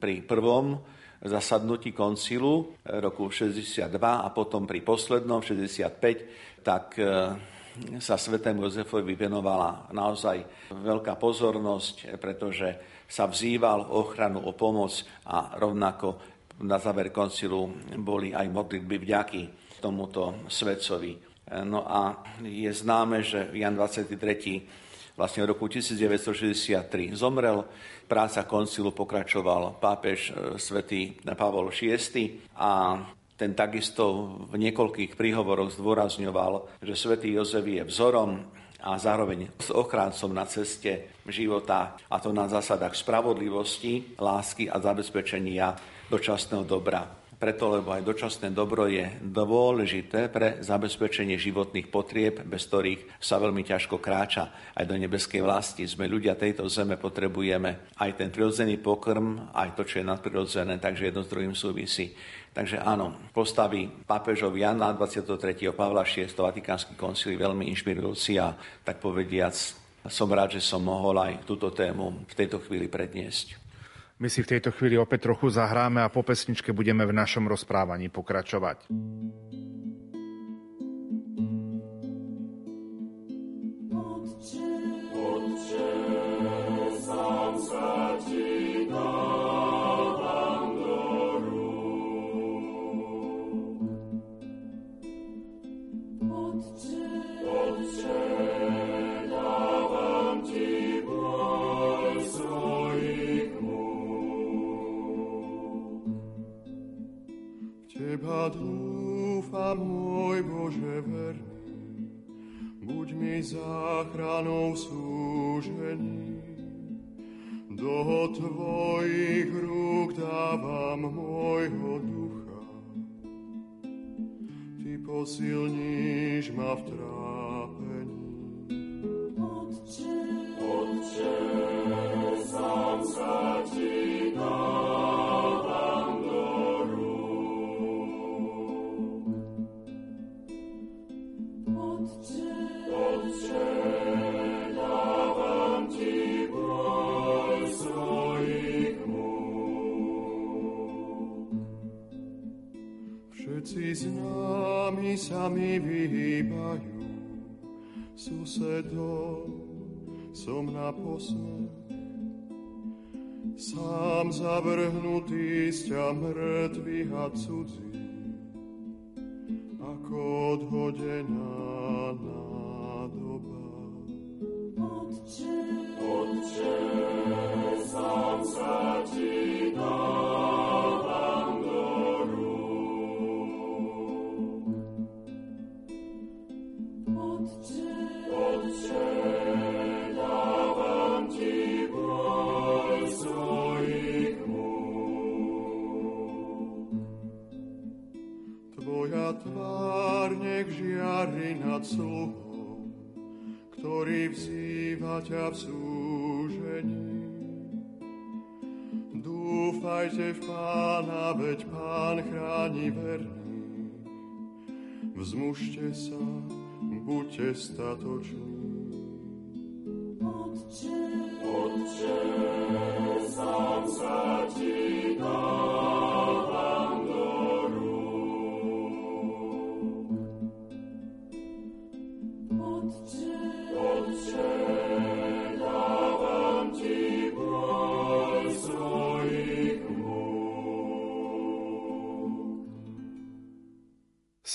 pri prvom zasadnutí koncilu roku 62 a potom pri poslednom 65 tak e, sa svetému Jozefovi venovala naozaj veľká pozornosť, pretože sa vzýval ochranu, o pomoc a rovnako na záver koncilu boli aj modlitby vďaky tomuto svetcovi. No a je známe, že Jan 23. vlastne v roku 1963 zomrel, práca koncilu pokračoval pápež e, svätý Pavol VI a ten takisto v niekoľkých príhovoroch zdôrazňoval, že svätý Jozef je vzorom a zároveň s ochráncom na ceste života, a to na zásadách spravodlivosti, lásky a zabezpečenia dočasného dobra preto, lebo aj dočasné dobro je dôležité pre zabezpečenie životných potrieb, bez ktorých sa veľmi ťažko kráča aj do nebeskej vlasti. Sme ľudia tejto zeme, potrebujeme aj ten prirodzený pokrm, aj to, čo je nadprirodzené, takže jedno s druhým súvisí. Takže áno, postavy pápežov Jana 23. Pavla VI. Vatikánsky koncil veľmi inšpirujúci a tak povediac som rád, že som mohol aj túto tému v tejto chvíli predniesť. My si v tejto chvíli opäť trochu zahráme a po pesničke budeme v našom rozprávaní pokračovať. Teba dúfam, môj Bože verný, buď mi záchranou súžení. Do Tvojich rúk dávam môjho ducha, Ty posilníš ma v trápení. Známi sa mi vyhýbajú, susedov som na posmech. Sám zavrhnutý z ťa mŕtvych a cudzí, ako odhodená nádoba. Otče, Otče, sám sa ti dávam tvár nech žiari nad sluhom, ktorý vzýva ťa v súžení. Dúfajte v Pána, veď Pán chráni verný. Vzmužte sa, buďte statoční. Otče, Otče, sám sa ti dávam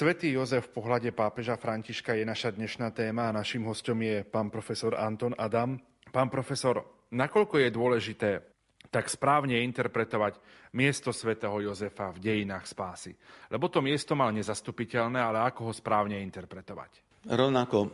Svetý Jozef v pohľade pápeža Františka je naša dnešná téma a našim hostom je pán profesor Anton Adam. Pán profesor, nakoľko je dôležité tak správne interpretovať miesto svätého Jozefa v dejinách spásy? Lebo to miesto mal nezastupiteľné, ale ako ho správne interpretovať? Rovnako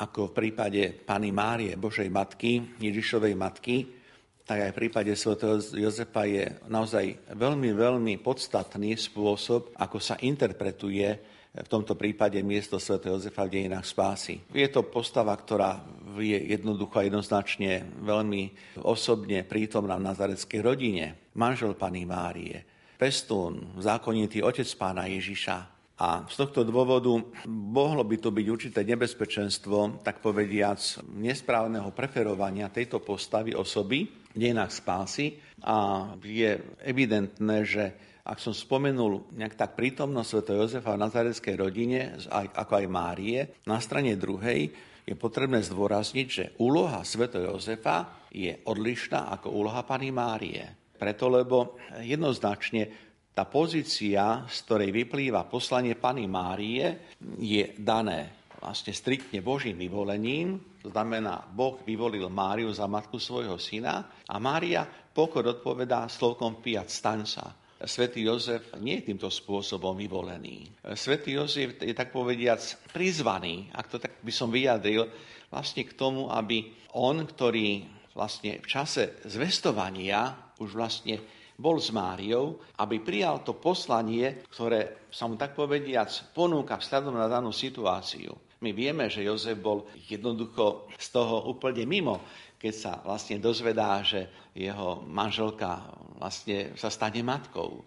ako v prípade Pany Márie, Božej matky, Ježišovej matky, tak aj v prípade svätého Jozefa je naozaj veľmi, veľmi podstatný spôsob, ako sa interpretuje v tomto prípade miesto svätého Jozefa v dejinách spásy. Je to postava, ktorá je jednoducho a jednoznačne veľmi osobne prítomná v nazareckej rodine. Manžel Pany Márie, pestún, zákonitý otec pána Ježiša, a z tohto dôvodu mohlo by to byť určité nebezpečenstvo, tak povediac, nesprávneho preferovania tejto postavy osoby v dejinách spásy. A je evidentné, že ak som spomenul nejak tak prítomnosť Sv. Jozefa v nazareckej rodine, ako aj Márie, na strane druhej je potrebné zdôrazniť, že úloha Sv. Jozefa je odlišná ako úloha Pany Márie. Preto, lebo jednoznačne tá pozícia, z ktorej vyplýva poslanie Pany Márie, je dané vlastne striktne Božím vyvolením, to znamená, Boh vyvolil Máriu za matku svojho syna a Mária pokor odpovedá slovkom piat stanca. Svetý Jozef nie je týmto spôsobom vyvolený. Svetý Jozef je tak povediac prizvaný, ak to tak by som vyjadril, vlastne k tomu, aby on, ktorý vlastne v čase zvestovania už vlastne bol s Máriou, aby prijal to poslanie, ktoré sa mu tak povediac ponúka vzhľadom na danú situáciu. My vieme, že Jozef bol jednoducho z toho úplne mimo, keď sa vlastne dozvedá, že jeho manželka vlastne sa stane matkou.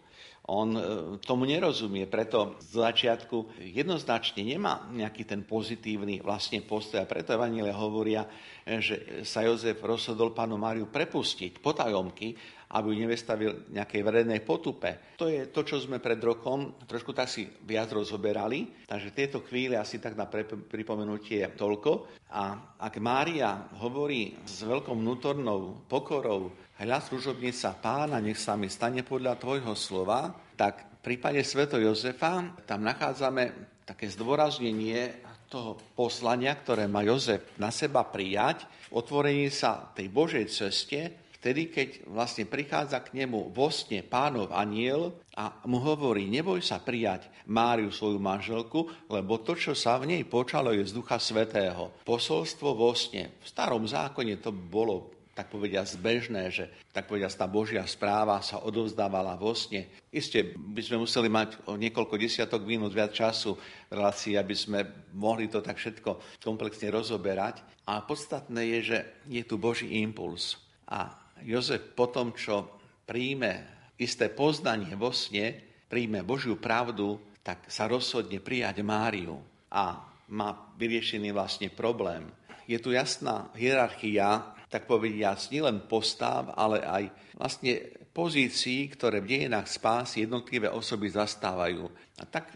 On e, tomu nerozumie, preto z začiatku jednoznačne nemá nejaký ten pozitívny vlastne postoj a preto Evangelia hovoria, že sa Jozef rozhodol pánu Máriu prepustiť potajomky, aby ju nevestavil nejakej verejnej potupe. To je to, čo sme pred rokom trošku tak si viac rozoberali, takže tieto chvíle asi tak na pripomenutie toľko. A ak Mária hovorí s veľkou vnútornou pokorou, hľa služobnica pána, nech sa mi stane podľa tvojho slova, tak v prípade sveto Jozefa tam nachádzame také zdôraznenie toho poslania, ktoré má Jozef na seba prijať, otvorení sa tej Božej ceste, vtedy, keď vlastne prichádza k nemu vo sne pánov aniel a mu hovorí, neboj sa prijať Máriu svoju manželku, lebo to, čo sa v nej počalo, je z Ducha Svetého. Posolstvo vo sne. V starom zákone to bolo tak povedia zbežné, že tak povedia tá Božia správa sa odovzdávala vo sne. Isté by sme museli mať o niekoľko desiatok minút viac času v relácii, aby sme mohli to tak všetko komplexne rozoberať. A podstatné je, že je tu Boží impuls. A Jozef po tom, čo príjme isté poznanie vo sne, príjme Božiu pravdu, tak sa rozhodne prijať Máriu a má vyriešený vlastne problém. Je tu jasná hierarchia tak povediac, nielen postav, ale aj vlastne pozícií, ktoré v dejinách spás jednotlivé osoby zastávajú. A tak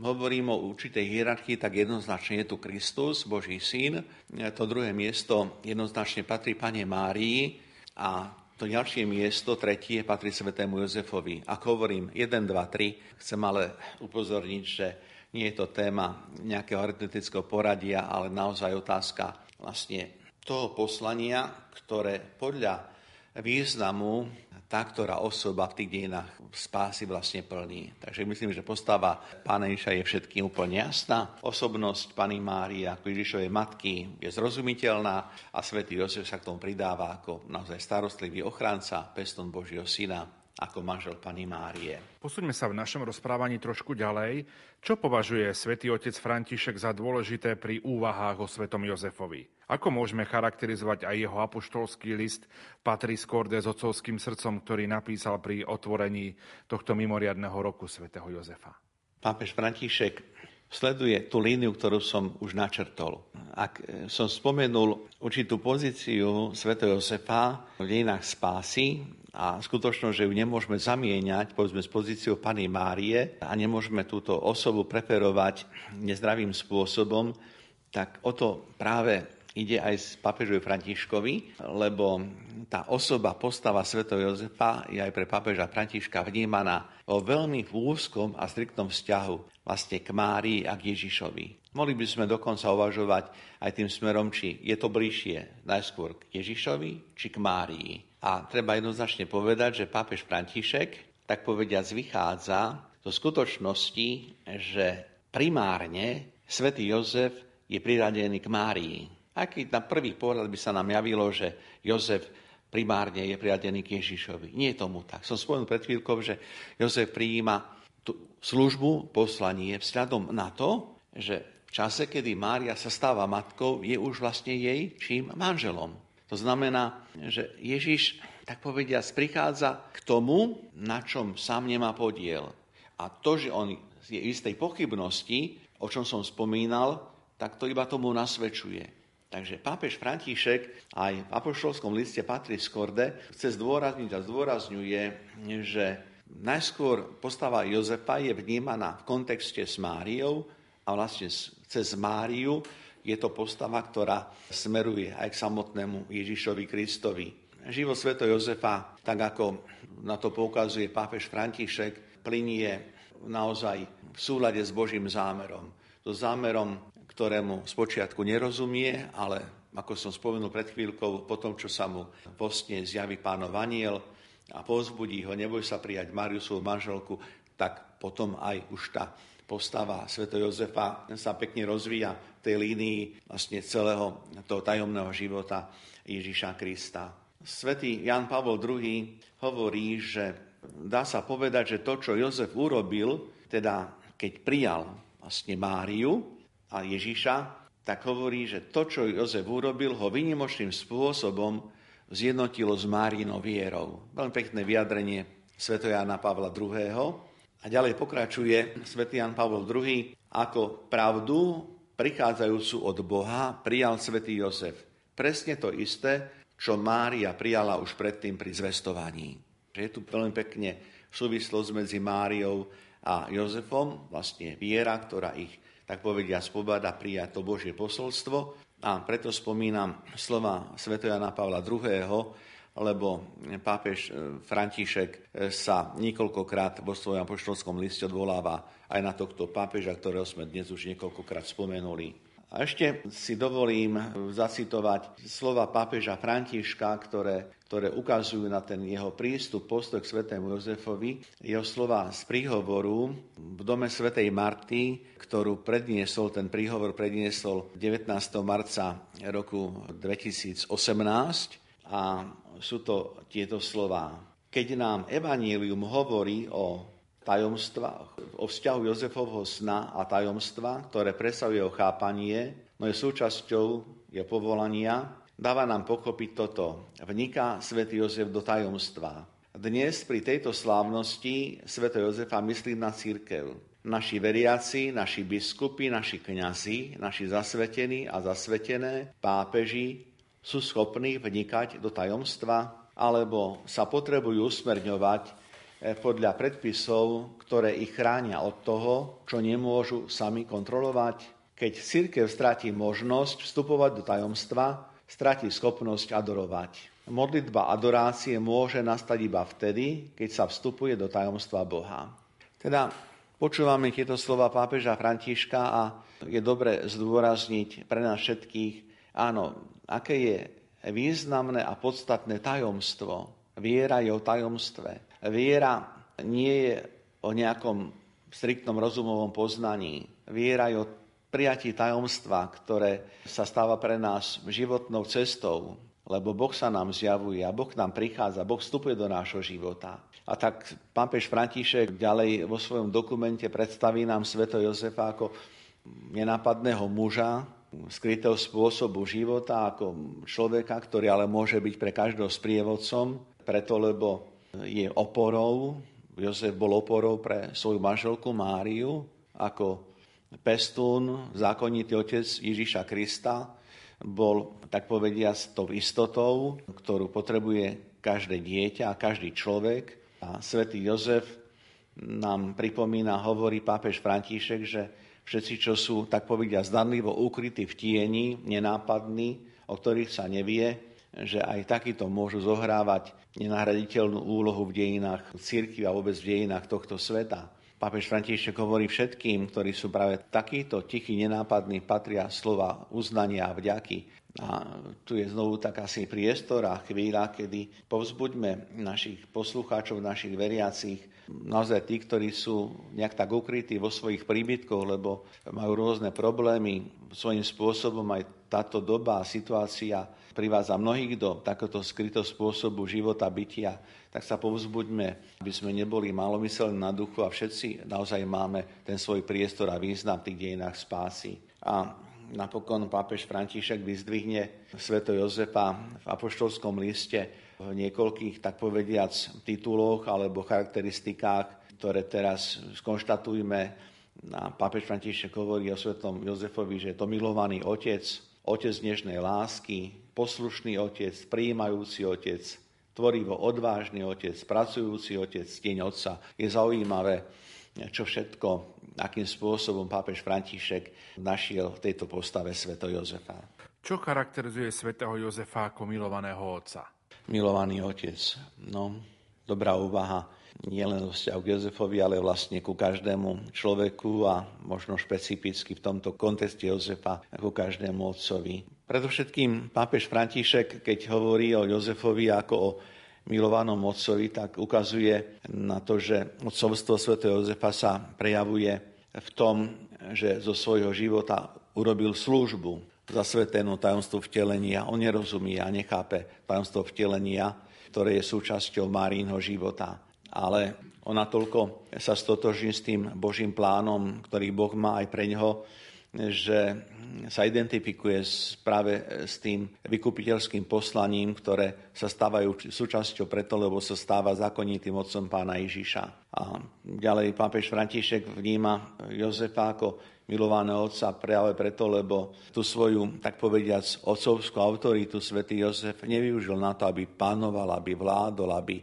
hovorím o určitej hierarchii, tak jednoznačne je tu Kristus, Boží syn. To druhé miesto jednoznačne patrí Pane Márii a to ďalšie miesto, tretie, patrí svetému Jozefovi. Ako hovorím, 1, 2, 3, chcem ale upozorniť, že nie je to téma nejakého aritmetického poradia, ale naozaj otázka vlastne toho poslania, ktoré podľa významu tá, ktorá osoba v tých dejinách spásy vlastne plní. Takže myslím, že postava pána Ježiša je všetkým úplne jasná. Osobnosť pani Márie ako Ježišovej matky je zrozumiteľná a svätý Jozef sa k tomu pridáva ako naozaj starostlivý ochránca, peston Božieho syna ako manžel pani Márie. Posúďme sa v našom rozprávaní trošku ďalej. Čo považuje svätý otec František za dôležité pri úvahách o svetom Jozefovi? Ako môžeme charakterizovať aj jeho apoštolský list Patris Corde s otcovským srdcom, ktorý napísal pri otvorení tohto mimoriadného roku svätého Jozefa? Pápež František sleduje tú líniu, ktorú som už načrtol. Ak som spomenul určitú pozíciu svätého Jozefa v dejinách spásy, a skutočnosť, že ju nemôžeme zamieňať, povedzme, s pozíciou Pany Márie a nemôžeme túto osobu preferovať nezdravým spôsobom, tak o to práve ide aj z papežovi Františkovi, lebo tá osoba, postava Sv. Jozefa je aj pre papeža Františka vnímaná o veľmi úzkom a striktnom vzťahu vlastne k Márii a k Ježišovi. Mohli by sme dokonca uvažovať aj tým smerom, či je to bližšie najskôr k Ježišovi, či k Márii. A treba jednoznačne povedať, že pápež František, tak povediac, vychádza zo skutočnosti, že primárne svätý Jozef je priradený k Márii. Keď na prvý pohľad by sa nám javilo, že Jozef primárne je priradený k Ježišovi. Nie je tomu tak. Som spomenul pred chvíľkou, že Jozef prijíma tú službu, poslanie vzhľadom na to, že v čase, kedy Mária sa stáva matkou, je už vlastne jej čím manželom. To znamená, že Ježiš, tak povedia, prichádza k tomu, na čom sám nemá podiel. A to, že on je istej pochybnosti, o čom som spomínal, tak to iba tomu nasvedčuje. Takže pápež František aj v apoštolskom liste Patris Corde chce zdôrazniť a zdôrazňuje, že najskôr postava Jozefa je vnímaná v kontexte s Máriou a vlastne cez Máriu je to postava, ktorá smeruje aj k samotnému Ježišovi Kristovi. Život sveto Jozefa, tak ako na to poukazuje pápež František, plinie naozaj v súlade s Božím zámerom. To zámerom, ktorému spočiatku nerozumie, ale ako som spomenul pred chvíľkou, po tom, čo sa mu postne zjaví pánov aniel a pozbudí ho, neboj sa prijať Mariusovú manželku, tak potom aj už tá postava Sv. Jozefa sa pekne rozvíja v tej línii vlastne celého toho tajomného života Ježíša Krista. Svetý Jan Pavol II hovorí, že dá sa povedať, že to, čo Jozef urobil, teda keď prijal vlastne Máriu a Ježíša, tak hovorí, že to, čo Jozef urobil, ho vynimočným spôsobom zjednotilo s Márinou vierou. Veľmi pekné vyjadrenie Sv. Jana Pavla II. A ďalej pokračuje svätý Jan Pavol II, ako pravdu prichádzajúcu od Boha prijal svätý Jozef. Presne to isté, čo Mária prijala už predtým pri zvestovaní. Je tu veľmi pekne súvislosť medzi Máriou a Jozefom, vlastne viera, ktorá ich, tak povedia, spobada prijať to Božie posolstvo. A preto spomínam slova Sv. Jana Pavla II., lebo pápež e, František e, sa niekoľkokrát vo svojom apoštolskom liste odvoláva aj na tohto pápeža, ktorého sme dnes už niekoľkokrát spomenuli. A ešte si dovolím zacitovať slova pápeža Františka, ktoré, ktoré ukazujú na ten jeho prístup, postoj k svetému Jozefovi. Jeho slova z príhovoru v dome svätej Marty, ktorú predniesol, ten príhovor predniesol 19. marca roku 2018 a sú to tieto slova. Keď nám Evangelium hovorí o tajomstvách, o vzťahu Jozefovho sna a tajomstva, ktoré presahuje jeho chápanie, no je súčasťou je povolania, dáva nám pochopiť toto. Vniká svätý Jozef do tajomstva. Dnes pri tejto slávnosti svätého Jozefa myslím na církev. Naši veriaci, naši biskupy, naši kňazi, naši zasvetení a zasvetené pápeži sú schopní vnikať do tajomstva, alebo sa potrebujú usmerňovať E, podľa predpisov, ktoré ich chránia od toho, čo nemôžu sami kontrolovať. Keď církev stratí možnosť vstupovať do tajomstva, stratí schopnosť adorovať. Modlitba adorácie môže nastať iba vtedy, keď sa vstupuje do tajomstva Boha. Teda počúvame tieto slova pápeža Františka a je dobre zdôrazniť pre nás všetkých, áno, aké je významné a podstatné tajomstvo. Viera je o tajomstve. Viera nie je o nejakom striktnom rozumovom poznaní. Viera je o prijatí tajomstva, ktoré sa stáva pre nás životnou cestou, lebo Boh sa nám zjavuje a Boh nám prichádza, Boh vstupuje do nášho života. A tak pápež František ďalej vo svojom dokumente predstaví nám sveto Jozefa ako nenápadného muža, skrytého spôsobu života, ako človeka, ktorý ale môže byť pre každého sprievodcom, preto lebo je oporou, Jozef bol oporou pre svoju manželku Máriu ako pestún, zákonitý otec Ježiša Krista, bol, tak povedia, s tou istotou, ktorú potrebuje každé dieťa a každý človek. A svätý Jozef nám pripomína, hovorí pápež František, že všetci, čo sú, tak povedia, zdanlivo ukrytí v tieni, nenápadní, o ktorých sa nevie, že aj takíto môžu zohrávať nenahraditeľnú úlohu v dejinách církvy a vôbec v dejinách tohto sveta. Pápež František hovorí všetkým, ktorí sú práve takíto tichí, nenápadní, patria slova uznania a vďaky. A tu je znovu tak asi priestor a chvíľa, kedy povzbuďme našich poslucháčov, našich veriacich, naozaj tí, ktorí sú nejak tak ukrytí vo svojich príbytkoch, lebo majú rôzne problémy, svojím spôsobom aj táto doba a situácia privádza mnohých do takéto skrytého spôsobu života, bytia, tak sa povzbuďme, aby sme neboli malomyselní na duchu a všetci naozaj máme ten svoj priestor a význam v tých dejinách spásy. A napokon pápež František vyzdvihne sveto Jozefa v apoštolskom liste v niekoľkých, tak povediac, tituloch alebo charakteristikách, ktoré teraz skonštatujme. A pápež František hovorí o svetom Jozefovi, že je to milovaný otec, otec dnešnej lásky, poslušný otec, prijímajúci otec, tvorivo odvážny otec, pracujúci otec, deň otca. Je zaujímavé, čo všetko, akým spôsobom pápež František našiel v tejto postave sveto Jozefa. Čo charakterizuje svätého Jozefa ako milovaného otca? Milovaný otec. No, dobrá úvaha nie len vzťahu k Jozefovi, ale vlastne ku každému človeku a možno špecificky v tomto kontexte Jozefa ako každému otcovi. Predovšetkým pápež František, keď hovorí o Jozefovi ako o milovanom otcovi, tak ukazuje na to, že otcovstvo sv. Jozefa sa prejavuje v tom, že zo svojho života urobil službu zasvetenú tajomstvu vtelenia. On nerozumie a nechápe tajomstvo vtelenia, ktoré je súčasťou Márínho života. Ale ona toľko sa stotoží s tým Božím plánom, ktorý Boh má aj pre ňoho, že sa identifikuje práve s tým vykupiteľským poslaním, ktoré sa stávajú súčasťou preto, lebo sa stáva zákonitým otcom pána Ježiša. A ďalej pápež František vníma Jozefa ako milovaného otca práve preto, lebo tú svoju, tak povediac, otcovskú autoritu svätý Jozef nevyužil na to, aby pánoval, aby vládol, aby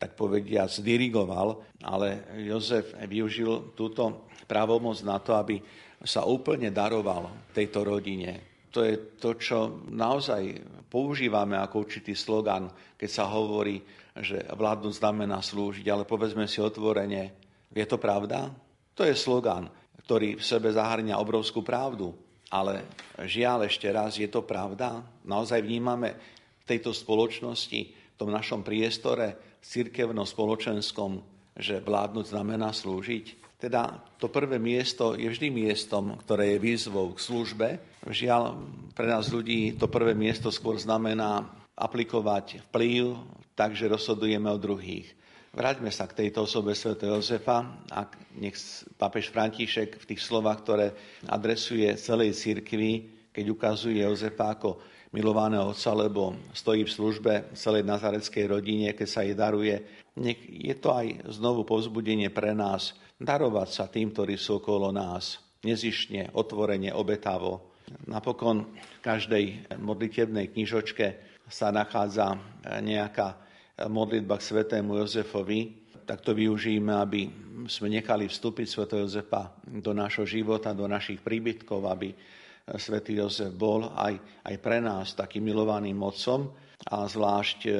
tak povediac dirigoval, ale Jozef využil túto právomoc na to, aby sa úplne daroval tejto rodine. To je to, čo naozaj používame ako určitý slogan, keď sa hovorí, že vládnuť znamená slúžiť, ale povedzme si otvorene, je to pravda? To je slogan, ktorý v sebe zahrňa obrovskú pravdu. Ale žiaľ ešte raz, je to pravda? Naozaj vnímame v tejto spoločnosti, v tom našom priestore cirkevno-spoločenskom, že vládnuť znamená slúžiť? Teda to prvé miesto je vždy miestom, ktoré je výzvou k službe. Žiaľ, pre nás ľudí to prvé miesto skôr znamená aplikovať vplyv, takže rozhodujeme o druhých. Vráťme sa k tejto osobe sv. Jozefa a nech papež František v tých slovách, ktoré adresuje celej cirkvi, keď ukazuje Jozefa ako milovaného otca, lebo stojí v službe celej nazareckej rodine, keď sa jej daruje. Nech je to aj znovu povzbudenie pre nás darovať sa tým, ktorí sú okolo nás. Nezišne, otvorene, obetavo. Napokon v každej modlitebnej knižočke sa nachádza nejaká modlitba k svetému Jozefovi, tak to využijeme, aby sme nechali vstúpiť svätého Jozefa do nášho života, do našich príbytkov, aby svätý Jozef bol aj, aj pre nás takým milovaným mocom a zvlášť e,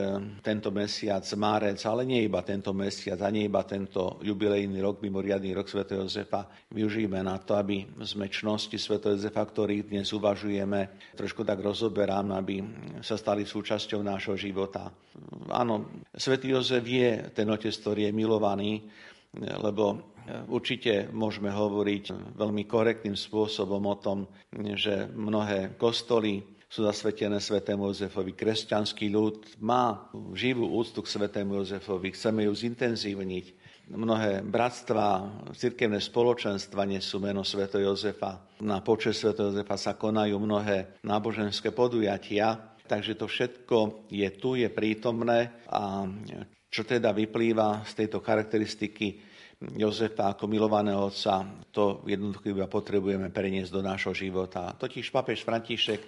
tento mesiac márec, ale nie iba tento mesiac a nie iba tento jubilejný rok, mimoriadný rok Sv. Jozefa, využijeme na to, aby sme čnosti Sv. Jozefa, ktorých dnes uvažujeme, trošku tak rozoberám, aby sa stali súčasťou nášho života. Áno, Sv. Jozef je ten otec, ktorý je milovaný, lebo určite môžeme hovoriť veľmi korektným spôsobom o tom, že mnohé kostoly sú zasvetené svetému Jozefovi. Kresťanský ľud má živú úctu k svetému Jozefovi. Chceme ju zintenzívniť. Mnohé bratstva, cirkevné spoločenstva nesú meno Sv. Jozefa. Na počet Sv. Jozefa sa konajú mnohé náboženské podujatia, takže to všetko je tu, je prítomné a čo teda vyplýva z tejto charakteristiky Jozefa ako milovaného otca, to jednoducho iba potrebujeme preniesť do nášho života. Totiž papež František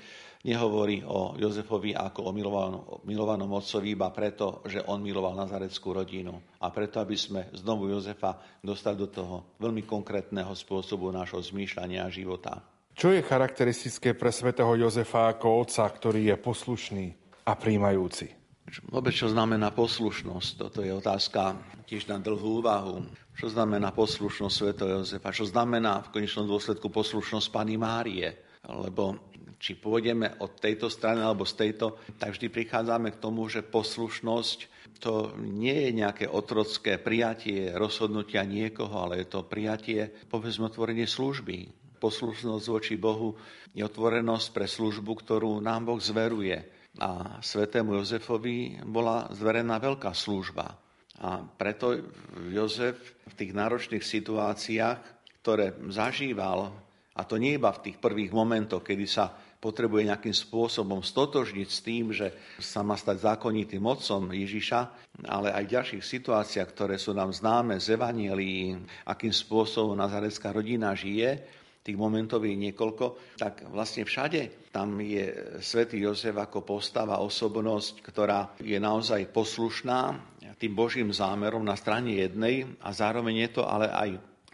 nehovorí o Jozefovi ako o milovanom, milovanom otcovi iba preto, že on miloval nazareckú rodinu a preto, aby sme znovu Jozefa dostali do toho veľmi konkrétneho spôsobu nášho zmýšľania a života. Čo je charakteristické pre svätého Jozefa ako otca, ktorý je poslušný a príjmajúci? Vôbec čo znamená poslušnosť? Toto je otázka tiež na dlhú úvahu. Čo znamená poslušnosť svätého Jozefa? Čo znamená v konečnom dôsledku poslušnosť Pany Márie? Lebo či pôjdeme od tejto strany alebo z tejto, tak vždy prichádzame k tomu, že poslušnosť to nie je nejaké otrocké prijatie rozhodnutia niekoho, ale je to prijatie, povedzme, otvorenie služby. Poslušnosť voči Bohu je otvorenosť pre službu, ktorú nám Boh zveruje. A svetému Jozefovi bola zverená veľká služba. A preto Jozef v tých náročných situáciách, ktoré zažíval, a to nie iba v tých prvých momentoch, kedy sa potrebuje nejakým spôsobom stotožniť s tým, že sa má stať zákonitým mocom Ježiša, ale aj v ďalších situáciách, ktoré sú nám známe z Evanielii, akým spôsobom nazarecká rodina žije, tých momentov je niekoľko, tak vlastne všade tam je svätý Jozef ako postava, osobnosť, ktorá je naozaj poslušná tým Božím zámerom na strane jednej a zároveň je to ale aj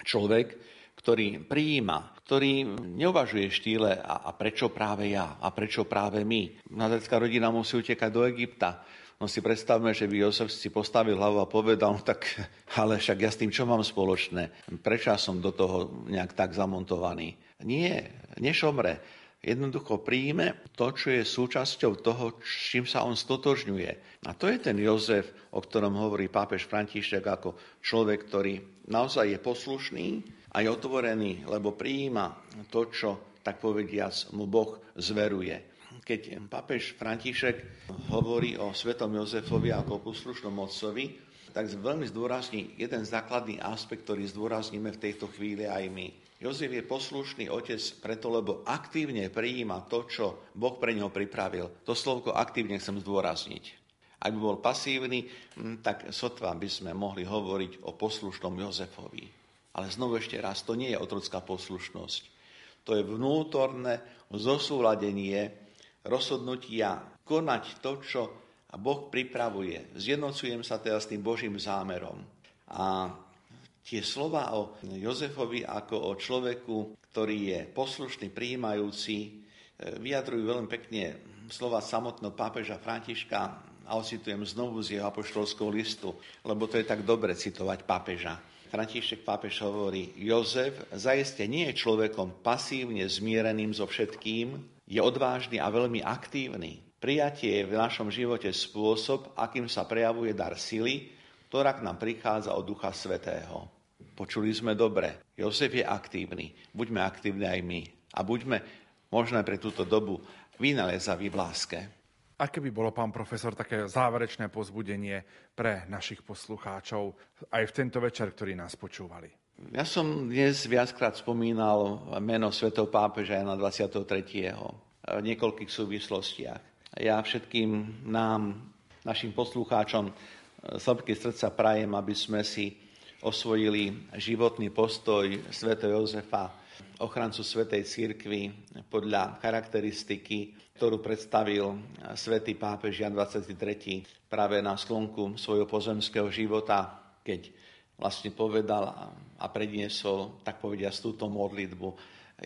človek, ktorý prijíma ktorý neuvažuje štýle a, a prečo práve ja a prečo práve my. Nazarecká rodina musí utekať do Egypta. No si predstavme, že by Jozef si postavil hlavu a povedal, no tak ale však ja s tým čo mám spoločné? Prečo som do toho nejak tak zamontovaný? Nie, nešomre. Jednoducho príjme to, čo je súčasťou toho, čím sa on stotožňuje. A to je ten Jozef, o ktorom hovorí pápež František ako človek, ktorý naozaj je poslušný, aj otvorený, lebo prijíma to, čo, tak povediac, mu Boh zveruje. Keď papež František hovorí o svetom Jozefovi ako poslušnom otcovi, tak veľmi zdôrazní jeden základný aspekt, ktorý zdôrazníme v tejto chvíli aj my. Jozef je poslušný otec preto, lebo aktívne prijíma to, čo Boh pre neho pripravil. To slovko aktívne chcem zdôrazniť. Ak by bol pasívny, hm, tak sotva by sme mohli hovoriť o poslušnom Jozefovi. Ale znovu ešte raz, to nie je otrocká poslušnosť. To je vnútorné zosúladenie rozhodnutia konať to, čo Boh pripravuje. Zjednocujem sa teda s tým Božím zámerom. A tie slova o Jozefovi ako o človeku, ktorý je poslušný, prijímajúci, e, vyjadrujú veľmi pekne slova samotného pápeža Františka a ocitujem znovu z jeho apoštolského listu, lebo to je tak dobre citovať pápeža. František pápež hovorí, Jozef zaiste nie je človekom pasívne zmiereným so všetkým, je odvážny a veľmi aktívny. Prijatie je v našom živote spôsob, akým sa prejavuje dar sily, ktorá k nám prichádza od Ducha Svetého. Počuli sme dobre. Jozef je aktívny. Buďme aktívni aj my. A buďme možno pre túto dobu vynalezaví v láske. Aké by bolo, pán profesor, také záverečné pozbudenie pre našich poslucháčov aj v tento večer, ktorí nás počúvali? Ja som dnes viackrát spomínal meno svetov pápeža Jana 23. v niekoľkých súvislostiach. Ja všetkým nám, našim poslucháčom, sladké srdca prajem, aby sme si osvojili životný postoj svätého Jozefa, ochrancu Svetej Církvy podľa charakteristiky, ktorú predstavil svätý pápež Jan 23. práve na sklonku svojho pozemského života, keď vlastne povedal a predniesol, tak povedia, túto modlitbu.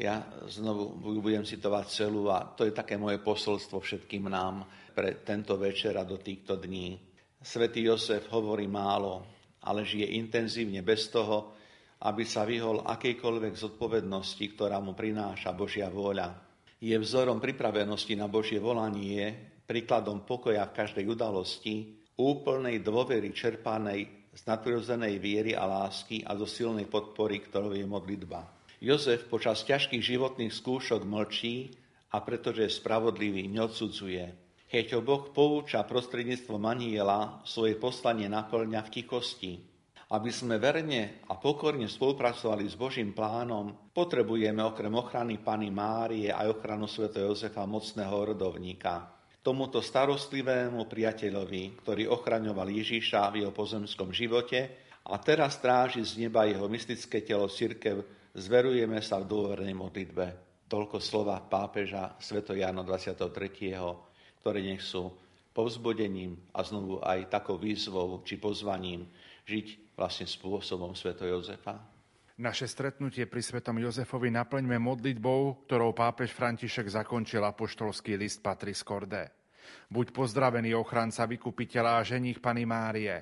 Ja znovu budem citovať celú a to je také moje posolstvo všetkým nám pre tento večer a do týchto dní. Svetý Josef hovorí málo, ale žije intenzívne bez toho, aby sa vyhol akejkoľvek zodpovednosti, ktorá mu prináša Božia vôľa. Je vzorom pripravenosti na Božie volanie, príkladom pokoja v každej udalosti, úplnej dôvery čerpanej z nadprirodzenej viery a lásky a zo silnej podpory, ktorou je modlitba. Jozef počas ťažkých životných skúšok mlčí a pretože je spravodlivý, neodsudzuje. Keď ho Boh pouča prostredníctvom aniela, svoje poslanie naplňa v tichosti, aby sme verne a pokorne spolupracovali s Božím plánom, potrebujeme okrem ochrany Pany Márie aj ochranu Sv. Jozefa, mocného rodovníka. Tomuto starostlivému priateľovi, ktorý ochraňoval Ježíša v jeho pozemskom živote a teraz stráži z neba jeho mystické telo církev, zverujeme sa v dôvernej modlitbe. Toľko slova pápeža Sv. Jana 23., ktoré nech sú povzbudením a znovu aj takou výzvou či pozvaním žiť vlastne spôsobom sveto Jozefa. Naše stretnutie pri svetom Jozefovi naplňme modlitbou, ktorou pápež František zakončil apoštolský list Patris Corde. Buď pozdravený ochranca vykupiteľa a ženích Pany Márie.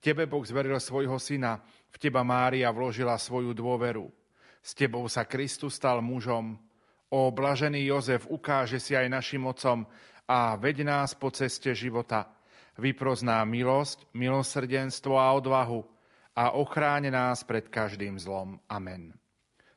Tebe Boh zveril svojho syna, v teba Mária vložila svoju dôveru. S tebou sa Kristus stal mužom. O blažený Jozef, ukáže si aj našim mocom a veď nás po ceste života. Vyprozná milosť, milosrdenstvo a odvahu, a ochráne nás pred každým zlom. Amen.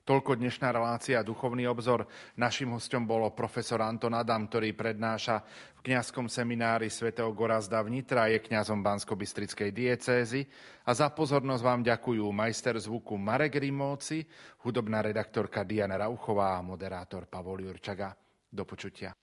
Toľko dnešná relácia Duchovný obzor. Našim hostom bolo profesor Anton Adam, ktorý prednáša v kňazskom seminári svätého Gorazda v Nitra, je kňazom Bansko-Bystrickej diecézy a za pozornosť vám ďakujú majster zvuku Marek Rimóci, hudobná redaktorka Diana Rauchová a moderátor Pavol Jurčaga. Do počutia.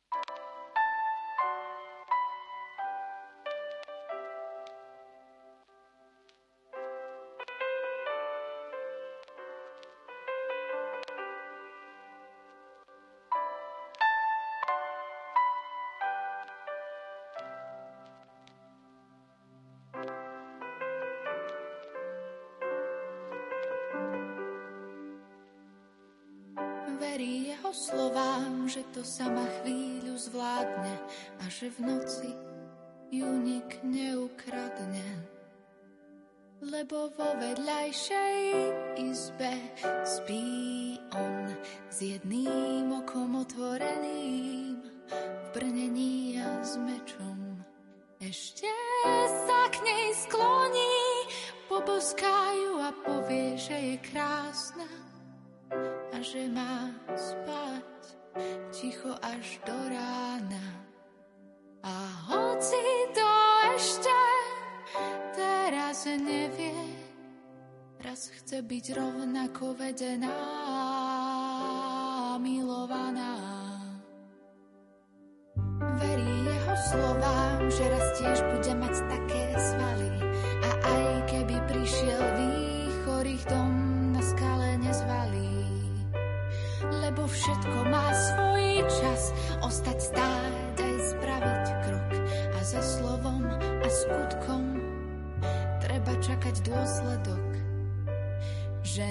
A že byť rovnako vedená,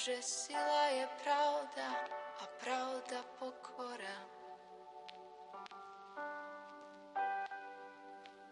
Že sila je pravda a pravda pokora.